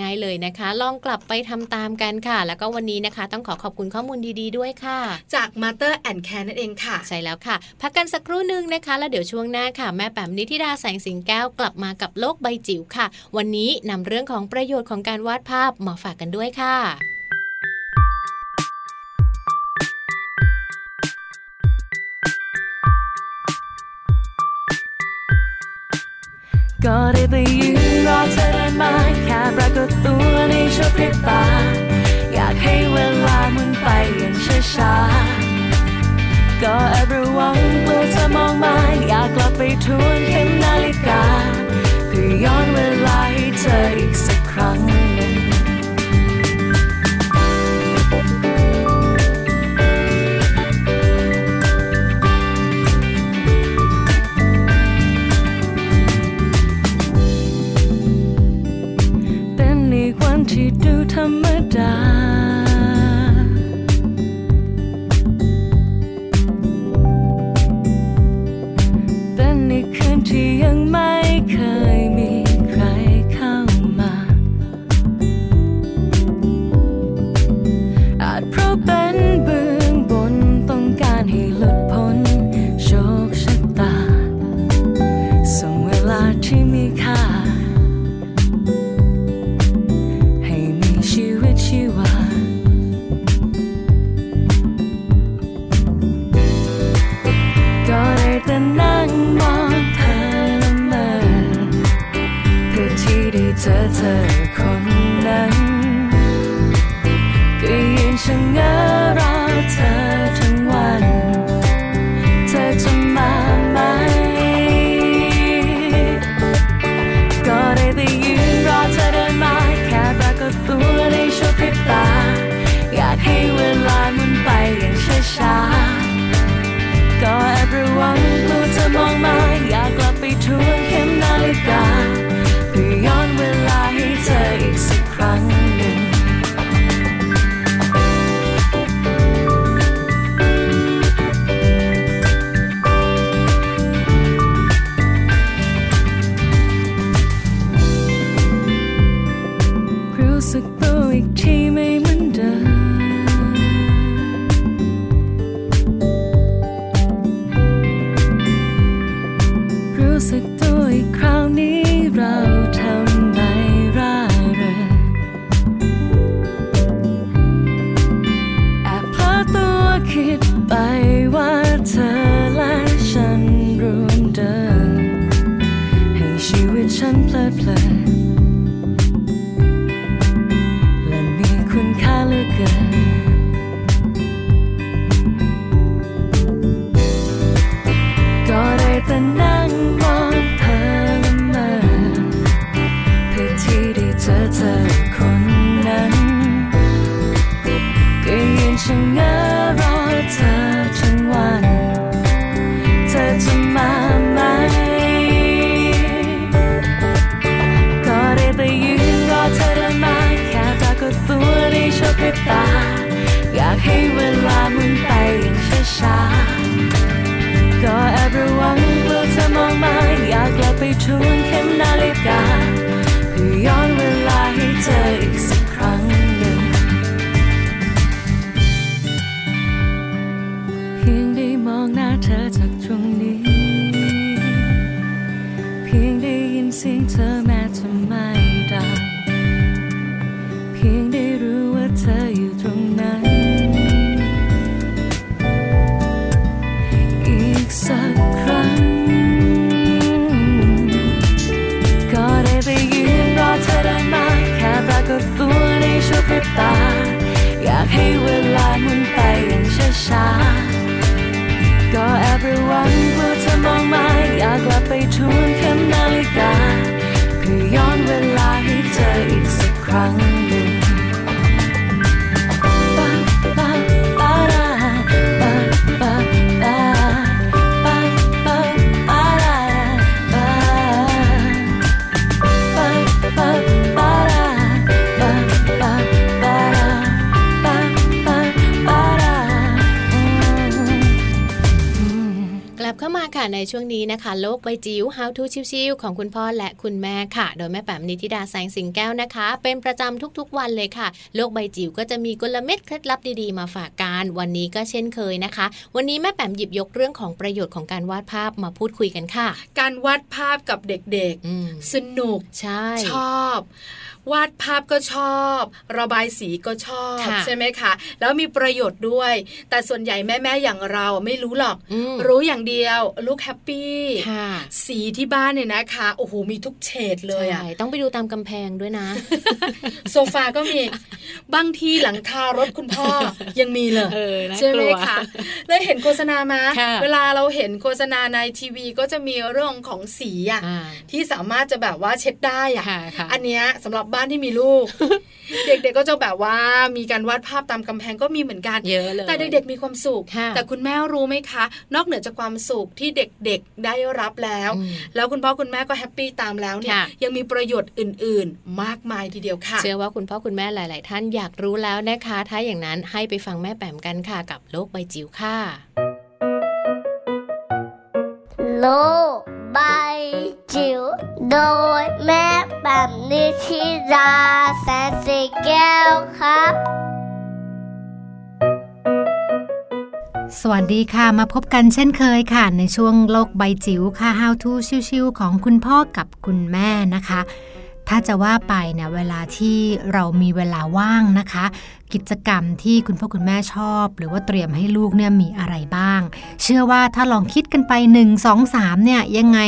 ง่ายๆเลยนะคะ ลองกลับไปทำตามกันค่ะ แล้วก็วันนี้นะคะ ต้องขอขอบคุณข้อมูลดีๆด้วยค่ะ จาก Mother & Care นั่นเองค่ะ ใช่แล้วค่ะ พักกันสักครู่หนึ่งนะคะ แล้วเดี๋ยวช่วงหน้าค่ะ แม่แปมนิธิดาแสงสิงแก้วกลับมากับโลกใบจิ๋วค่ะ วันนี้นำเรื่องของประโยชน์ของการวาดภาพมาฝากกันด้วยค่ะ ก็ได้ไปยืนรอเธอได้มาแค่ปรากฏตัวในชั่วพริบตา อยากให้เวลาหมุนไปอย่างช้าๆก็แอบระวังกลัวเธอมองมาอยากกลับไปทวน ตา อยากให้เวลาหมุนไปอย่างช้าๆก็แอบระวังกลัวเธอมองมาอยากกลับไปทวนเข็มนาฬิกาเพื่อย้อนเวลาให้เจออีกสักครั้ง ช่วงนี้นะคะ โลกใบจิ๋ว How to ชิวๆของคุณพ่อและคุณแม่ค่ะ โดยแม่แป๋มนิติดาแสงสิงแก้วนะคะ เป็นประจำทุกๆวันเลยค่ะ โลกใบจิ๋วก็จะมีกลเม็ดเคล็ดลับดีๆมาฝากกันวันนี้ก็เช่นเคยนะคะ วันนี้แม่แป๋มหยิบยกเรื่องของประโยชน์ของการวาดภาพมาพูดคุยกันค่ะ การวาดภาพกับเด็กอืมๆสนุกใช่ชอบ วาดภาพก็ชอบ ระบายสีก็ชอบค่ะใช่ไหมคะแล้วมีประโยชน์ด้วย แต่ส่วนใหญ่แม่ๆอย่างเราไม่รู้หรอกอืมรู้อย่างเดียว ลูกแฮปปี้ค่ะสีที่บ้านเนี่ยนะคะโอ้โหมีทุกเฉดเลยอะใช่ต้องไปดูตามกำแพงด้วยนะ โซฟาก็มีบางทีหลังคารถคุณพ่อยังมีเลยเออน่ากลัวใช่ไหมคะเลยเห็นโฆษณามาค่ะเวลาเราเห็นโฆษณาในทีวีก็จะมีเรื่องของสีอะอ่าที่สามารถจะแบบว่าเช็ดได้อะค่ะค่ะอันเนี้ยสำหรับบ้านที่มีลูก เด็กๆก็จะแบบว่ามีการวาดภาพตามกำแพงก็มีเหมือนกันเยอะเลยแต่เด็กๆมีความสุขค่ะแต่คุณแม่รู้ไหมคะ นอกเหนือจากความสุขที่เด็กๆได้รับแล้วอืมแล้วคุณพ่อคุณแม่ก็แฮปปี้ตามแล้วเนี่ยค่ะยังมีประโยชน์อื่นๆ มากมายทีเดียวค่ะ เชื่อว่าคุณพ่อคุณแม่หลาย ๆ ท่านอยากรู้แล้วนะคะ ถ้าอย่างนั้นให้ไปฟังแม่แปมกันค่ะกับโลกใบจิ๋วค่ะโลก ใบจิ๋วโดยแม่แบบนิชิราแสนสีแก้วครับ สวัสดีค่ะมาพบกันเช่นเคยค่ะ ในช่วงโลกใบจิ๋วค่ะ How to ชิวๆของคุณพ่อกับคุณแม่นะคะ ถ้าจะว่าไปเนี่ยเวลาที่เรามีเวลาว่างนะคะ กิจกรรมที่คุณพ่อคุณแม่ชอบ หรือว่าเตรียมให้ลูกเนี่ยมีอะไรบ้าง เชื่อว่าถ้าลองคิดกันไป 1 2 3เนี่ยยังไง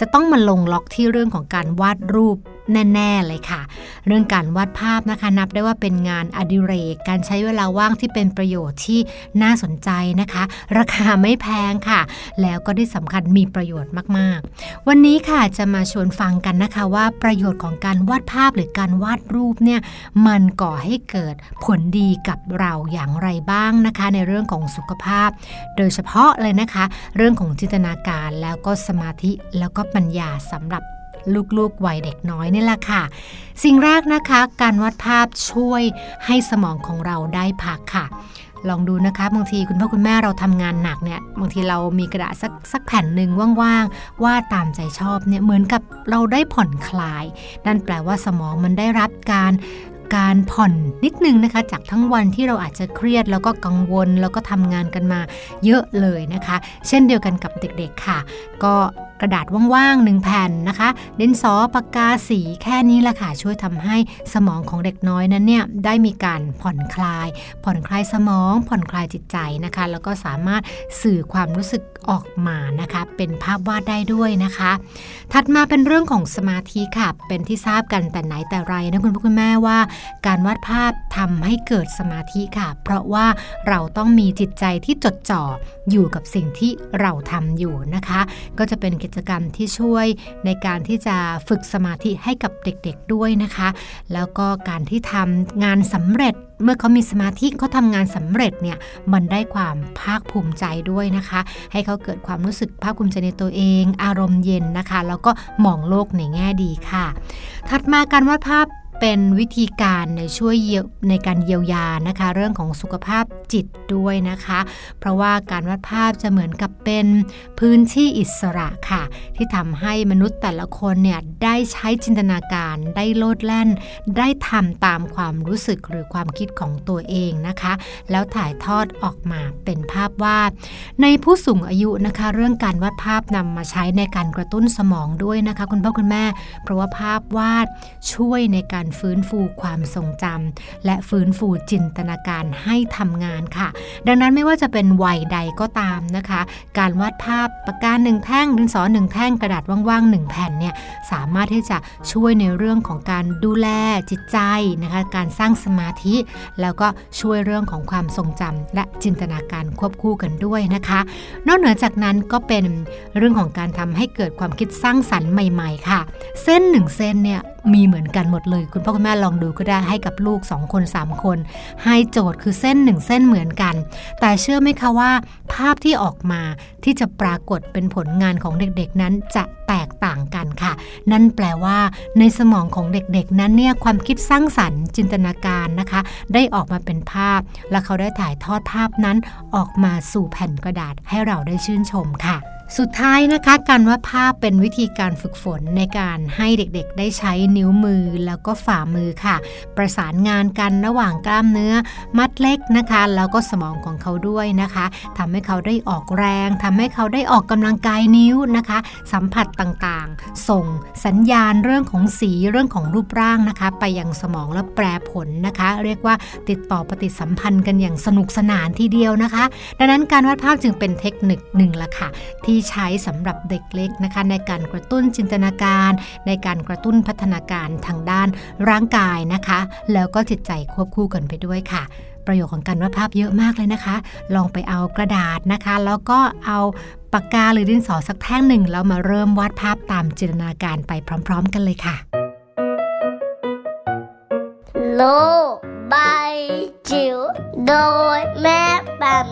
จะต้องมาลงล็อกที่เรื่องของการวาดรูป แน่ ๆ เลยค่ะ เรื่องการวาดภาพนะคะ นับได้ว่าเป็นงานอดิเรก การใช้เวลาว่างที่เป็นประโยชน์ที่น่าสนใจนะคะ ราคาไม่แพงค่ะ แล้วก็ที่สำคัญมีประโยชน์มากๆ วันนี้ค่ะจะมาชวนฟังกันนะคะว่าประโยชน์ของการวาดภาพหรือการวาดรูปเนี่ยมันก่อให้เกิดผลดีกับเราอย่างไรบ้างนะคะ ในเรื่องของสุขภาพ โดยเฉพาะเลยนะคะ เรื่องของจินตนาการแล้วก็สมาธิแล้วก็ปัญญาสำหรับ ลูกๆวัยเด็กน้อยนี่แหละค่ะ สิ่งแรกนะคะ การวาดภาพช่วยให้สมองของเราได้พักค่ะลองดูนะคะบางทีคุณพ่อคุณแม่เราทำงานหนักเนี่ยบางทีเรามีกระดาษสักสักแผ่นหนึ่งว่างๆวาดตามใจชอบเนี่ยเหมือนกับเราได้ผ่อนคลาย นั่นแปลว่าสมองมันได้รับการการผ่อนนิดนึงนะคะ จากทั้งวันที่เราอาจจะเครียดแล้วก็กังวลแล้วก็ทำงานกันมาเยอะเลยนะคะ เช่นเดียวกันกับเด็กๆค่ะ ก็ กระดาษว่างๆหนึ่งแผ่นนะคะดินสอปากกาสีแค่นี้แหละค่ะช่วยทำให้สมองของเด็กน้อยนั้นเนี่ยได้มีการผ่อนคลาย ผ่อนคลายสมอง ผ่อนคลายจิตใจนะคะ แล้วก็สามารถสื่อความรู้สึกออกมานะคะ เป็นภาพวาดได้ด้วยนะคะ ถัดมาเป็นเรื่องของสมาธิค่ะ เป็นที่ทราบกันแต่ไหนแต่ไรนะคุณพ่อคุณแม่ว่า การวาดภาพทำให้เกิดสมาธิค่ะ เพราะว่าเราต้องมีจิตใจที่จดจ่ออยู่กับสิ่งที่เราทำอยู่นะคะ ก็จะเป็นกิจกรรมที่ช่วยในการที่จะฝึกสมาธิให้กับเด็กๆด้วยนะคะ แล้วก็การที่ทำงานสำเร็จเมื่อเขามีสมาธิเขาทำงานสำเร็จเนี่ยมันได้ความภาคภูมิใจด้วยนะคะ ให้เขาเกิดความรู้สึกภาคภูมิใจในตัวเอง อารมณ์เย็นนะคะ แล้วก็มองโลกในแง่ดีค่ะ ถัดมาการวาดภาพ เป็นวิธีการในช่วยในการเยียวยานะคะ เรื่องของสุขภาพจิตด้วยนะคะ เพราะว่าการวาดภาพจะเหมือนกับเป็นพื้นที่อิสระค่ะ ที่ทำให้มนุษย์แต่ละคนเนี่ยได้ใช้จินตนาการได้โลดแล่น ได้ทำตามความรู้สึกหรือความคิดของตัวเองนะคะ แล้วถ่ายทอดออกมาเป็นภาพวาด ในผู้สูงอายุนะคะ เรื่องการวาดภาพนำมาใช้ในการกระตุ้นสมองด้วยนะคะ คุณพ่อคุณแม่ เพราะว่าภาพวาดช่วยในการฟื้นฟูความทรงจำและฟื้นฟูจินตนาการให้ทำงานค่ะ ดังนั้นไม่ว่าจะเป็นวัยใดก็ตามนะคะ การวาดภาพปากกาหนึ่งแท่งดินสอหนึ่งแท่งกระดาษว่างๆหนึ่งแผ่นเนี่ยสามารถที่จะช่วยในเรื่องของการดูแลจิตใจนะคะการสร้างสมาธิ แล้วก็ช่วยเรื่องของความทรงจำและจินตนาการควบคู่กันด้วยนะคะ นอกเหนือจากนั้นก็เป็นเรื่องของการทำให้เกิดความคิดสร้างสรรค์ใหม่ ๆ ค่ะ เส้นหนึ่งเส้นเนี่ย มีเหมือนกันหมดเลย คุณพ่อคุณแม่ลองดูก็ได้ให้กับลูก 2 คน 3 คน ให้โจทย์คือเส้นหนึ่งเส้นเหมือนกัน แต่เชื่อไหมคะว่า ภาพที่ออกมาที่จะปรากฏเป็นผลงานของเด็กๆนั้นจะแตกต่างกันค่ะ นั่นแปลว่า ในสมองของเด็กๆ นั้นเนี่ยความคิดสร้างสรรค์จินตนาการนะคะ ได้ออกมาเป็นภาพ และเขาได้ถ่ายทอดภาพนั้นออกมาสู่แผ่นกระดาษให้เราได้ชื่นชมค่ะ สุดท้ายนะคะการวาดภาพเป็นวิธีการฝึกฝนในการให้เด็กๆ ได้ใช้นิ้วมือแล้วก็ฝ่ามือค่ะ ประสานงานกันระหว่างกล้ามเนื้อมัดเล็กนะคะ แล้วก็สมองของเขาด้วยนะคะทำให้เขาได้ออกแรงทำให้เขาได้ออกกำลังกายนิ้วนะคะ สัมผัสต่างๆ ส่งสัญญาณเรื่องของสีเรื่องของรูปร่างนะคะ ไปยังสมองและแปรผลนะคะ เรียกว่าติดต่อปฏิสัมพันธ์กันอย่างสนุกสนานทีเดียวนะคะ ดังนั้นการวาดภาพจึงเป็นเทคนิคหนึ่งละค่ะที่ใช้สำหรับเด็กเล็กนะคะในการกระตุ้นจินตนาการ ในการกระตุ้นพัฒนาการทางด้านร่างกายนะคะ แล้วก็จิตใจควบคู่กันไปด้วยค่ะ ประโยชน์ของการวาดภาพเยอะมากเลยนะคะ ลองไปเอากระดาษนะคะ แล้วก็เอาปากกาหรือดินสอสักแท่งหนึ่งแล้วมาเริ่มวาดภาพตามจินตนาการไปพร้อม ๆ กันเลยค่ะ โลก ใบจิ๋วโดยแม่แบบ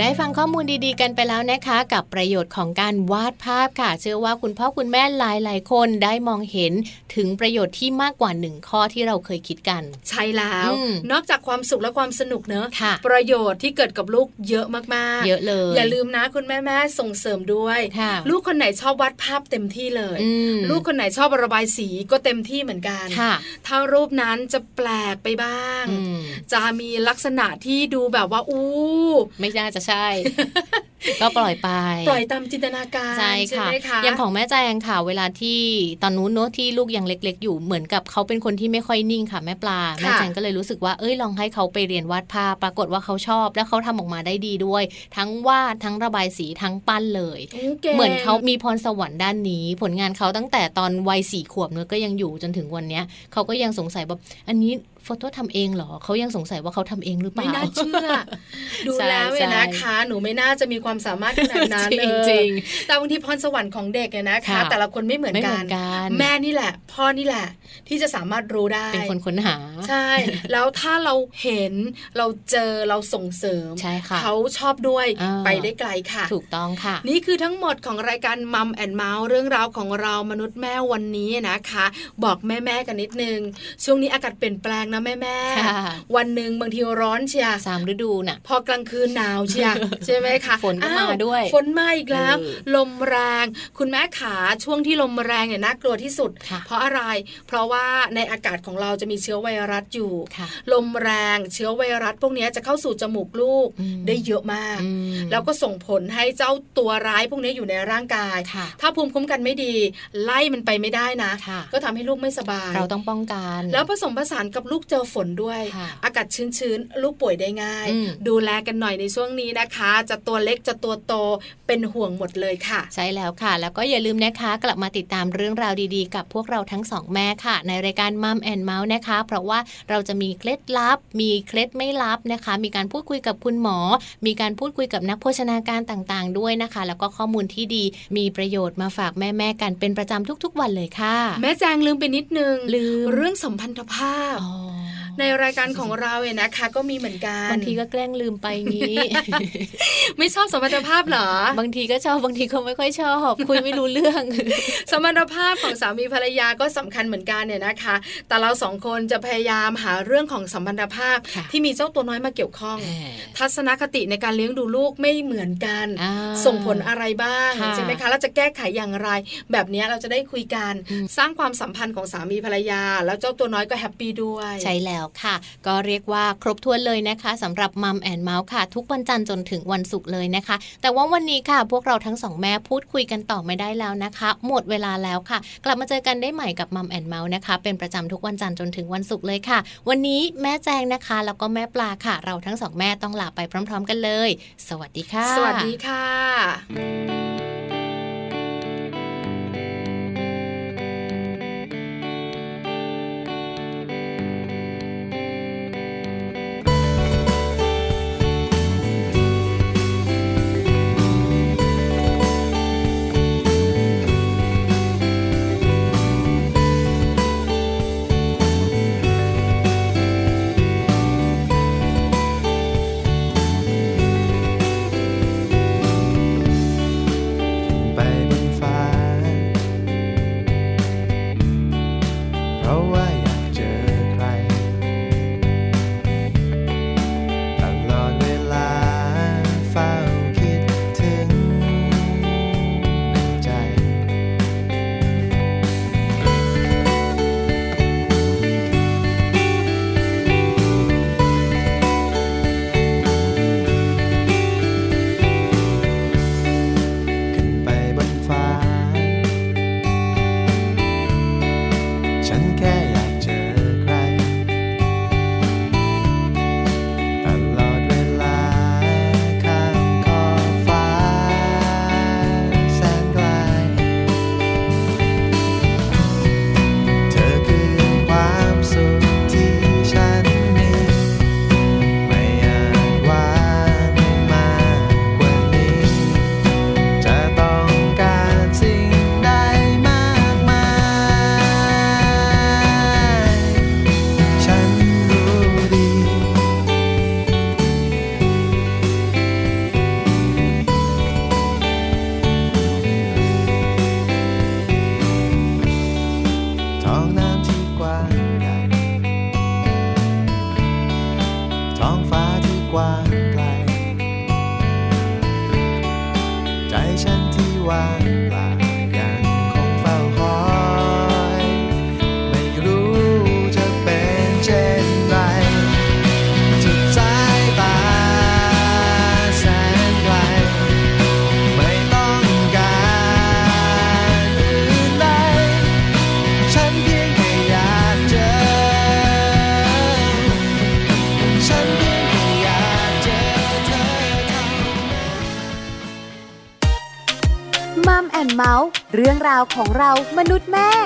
นิชิราแสนสีแก้วครับได้ฟังข้อมูลดีๆ กันไปแล้วนะคะ กับประโยชน์ของการวาดภาพค่ะ เชื่อว่าคุณพ่อคุณแม่หลายๆ คนได้มองเห็นถึงประโยชน์ที่มากกว่าหนึ่งข้อที่เราเคยคิดกัน ใช่แล้วอืมนอกจากความสุขและความสนุกเนอะค่ะประโยชน์ที่เกิดกับลูกเยอะมากๆ เยอะเลย อย่าลืมนะคุณแม่แม่ๆส่งเสริมด้วยค่ะลูกคนไหนชอบวาดภาพเต็มที่เลยอืมลูกคนไหนชอบระบายสีก็เต็มที่เหมือนกันค่ะถ้ารูปนั้นจะแปลกไปบ้างอืมจะมีลักษณะที่ดูแบบว่าอู้ไม่น่าจะใช่ ก็ปล่อยไป ปล่อยตามจินตนาการใช่ค่ะไหมคะอย่างของแม่แจงค่ะ เวลาที่ตอนนู้นเนอะที่ลูกยังเล็ก ๆ อยู่เหมือนกับเขาเป็นคนที่ไม่ค่อยนิ่งค่ะแม่ปลาแม่แจงก็เลยรู้สึกว่าเอ้ยลองให้เขาไปเรียนวาดภาพปรากฏว่าเขาชอบ แล้วเขาทำออกมาได้ดีด้วย ทั้งวาดทั้งระบายสีทั้งปั้นเลยโอ้ก่งเหมือนเขามีพรสวรรค์ด้านนี้ ผลงานเขาตั้งแต่ตอนวัยสี่ขวบเนอะก็ยังอยู่จนถึงวันเนี้ยเขาก็ยังสงสัยแบบอันนี้โฟโต้ทำเองเหรอเขายังสงสัยว่าเขาทำเองหรือเปไม่ล่าน่าเชื่อ ดูใช่แล้วเนี่ยใช่นะคะ หนูไม่น่าจะมีความสามารถขนาดนั้นจริงเออจริงแต่บางทีพรสวรรค์ของเด็กเนี่ยนะคะค่ะแต่ละคนไม่เหมือนไม่เหกัมือนนกัน แม่นี่แหละ พ่อนี่แหละ ที่จะสามารถรู้ได้ เป็นคนค้นหา ใช่ แล้วถ้าเราเห็นเราเจอเราส่งเสริมใช่ค่ะเขาชอบด้วยอ่าไปได้ไกลค่ะ ถูกต้องค่ะ นี่คือทั้งหมดของรายการมัมแอนเมาส์เรื่องราวของเรามนุษย์แม่วันนี้นะคะ บอกแม่ๆกันนิดนึงช่วงนี้อากาศเปลี่ยนแปลงนะแม่ค่ะๆวันหนึ่งบางทีร้อนเชียสามฤดูน่ะ พอกลางคืนหนาวเชียใช่ไหมคะฝนก็มาอ้ด้วย ฝนมาอีกแล้วเออลมแรง คุณแม่ขาช่วงที่ลมแรงเนี่ยน่ากลัวที่สุดค่ะเพราะอะไร เพราะว่าในอากาศของเราจะมีเชื้อไวรัสอยู่ค่ะลมแรงเชื้อไวรัสพวกเนี้ยจะเข้าสู่จมูกลูกอืมได้เยอะมากอืมแล้วก็ส่งผลให้เจ้าตัวร้ายพวกนี้อยู่ในร่างกายค่ะถ้าภูมิคุ้มกันไม่ดี ไล่มันไปไม่ได้นะค่ะก็ทำให้ลูกไม่สบาย เราต้องป้องกัน แล้วผสมผสานกับลูกเจอฝนด้วยค่ะอากาศชื้นๆ ลูกป่วยได้ง่ายอืมดูแลกันหน่อยในช่วงนี้นะคะ จะตัวเล็กจะตัวโตเป็นห่วงหมดเลยค่ะ ใช่แล้วค่ะ แล้วก็อย่าลืมนะคะ กลับมาติดตามเรื่องราวดีๆ กับพวกเราทั้งสองแม่ค่ะ ในรายการมัมแอนเมาส์นะคะ เพราะว่าเราจะมีเคล็ดลับ มีเคล็ดไม่ลับนะคะ มีการพูดคุยกับคุณหมอ มีการพูดคุยกับนักโภชนาการต่างๆ ด้วยนะคะ แล้วก็ข้อมูลที่ดีมีประโยชน์มาฝากแม่ๆกันเป็นประจำทุกๆ วันเลยค่ะ แม่แจงลืมไปนิดนึงลืมเรื่องสัมพันธภาพอ๋อ ในรายการของเราเนี่ยนะคะ ก็มีเหมือนกันบางทีก็แกล้งลืมไปงี้ ไม่ชอบสัมพันธภาพเหรอ บางทีก็ชอบบางทีก็ไม่ค่อยชอบคุยไม่รู้เรื่อง สมรรถภาพของสามีภรรยาก็สำคัญเหมือนกันเนี่ยนะคะ แต่เราสองคนจะพยายามหาเรื่องของสัมพันธภาพค่ะที่มีเจ้าตัวน้อยมาเกี่ยวข้องแหมทัศนคติในการเลี้ยงดูลูกไม่เหมือนกันอ่าส่งผลอะไรบ้างค่ะใช่ไหมคะแล้วจะแก้ไขอย่างไร แบบนี้เราจะได้คุยกันอืมสร้างความสัมพันธ์ของสามีภรรยา แล้วเจ้าตัวน้อยก็ happy ด้วยใช่แล้วค่ะ ก็เรียกว่าครบถ้วนเลยนะคะสำหรับ Mum and Mouth ค่ะ ทุกวันจันทร์จนถึงวันศุกร์เลยนะคะ แต่ว่าวันนี้ค่ะ พวกเราทั้งสองแม่พูดคุยกันต่อไม่ได้แล้วนะคะ หมดเวลาแล้วค่ะ กลับมาเจอกันได้ใหม่กับ Mum and Mouth นะคะ เป็นประจำทุกวันจันทร์จนถึงวันศุกร์เลยค่ะ วันนี้แม่แจงนะคะ แล้วก็แม่ปลาค่ะ เราทั้งสองแม่ต้องลาไปพร้อม ๆ กันเลย สวัสดีค่ะ สวัสดีค่ะ ของเรามนุษย์แม่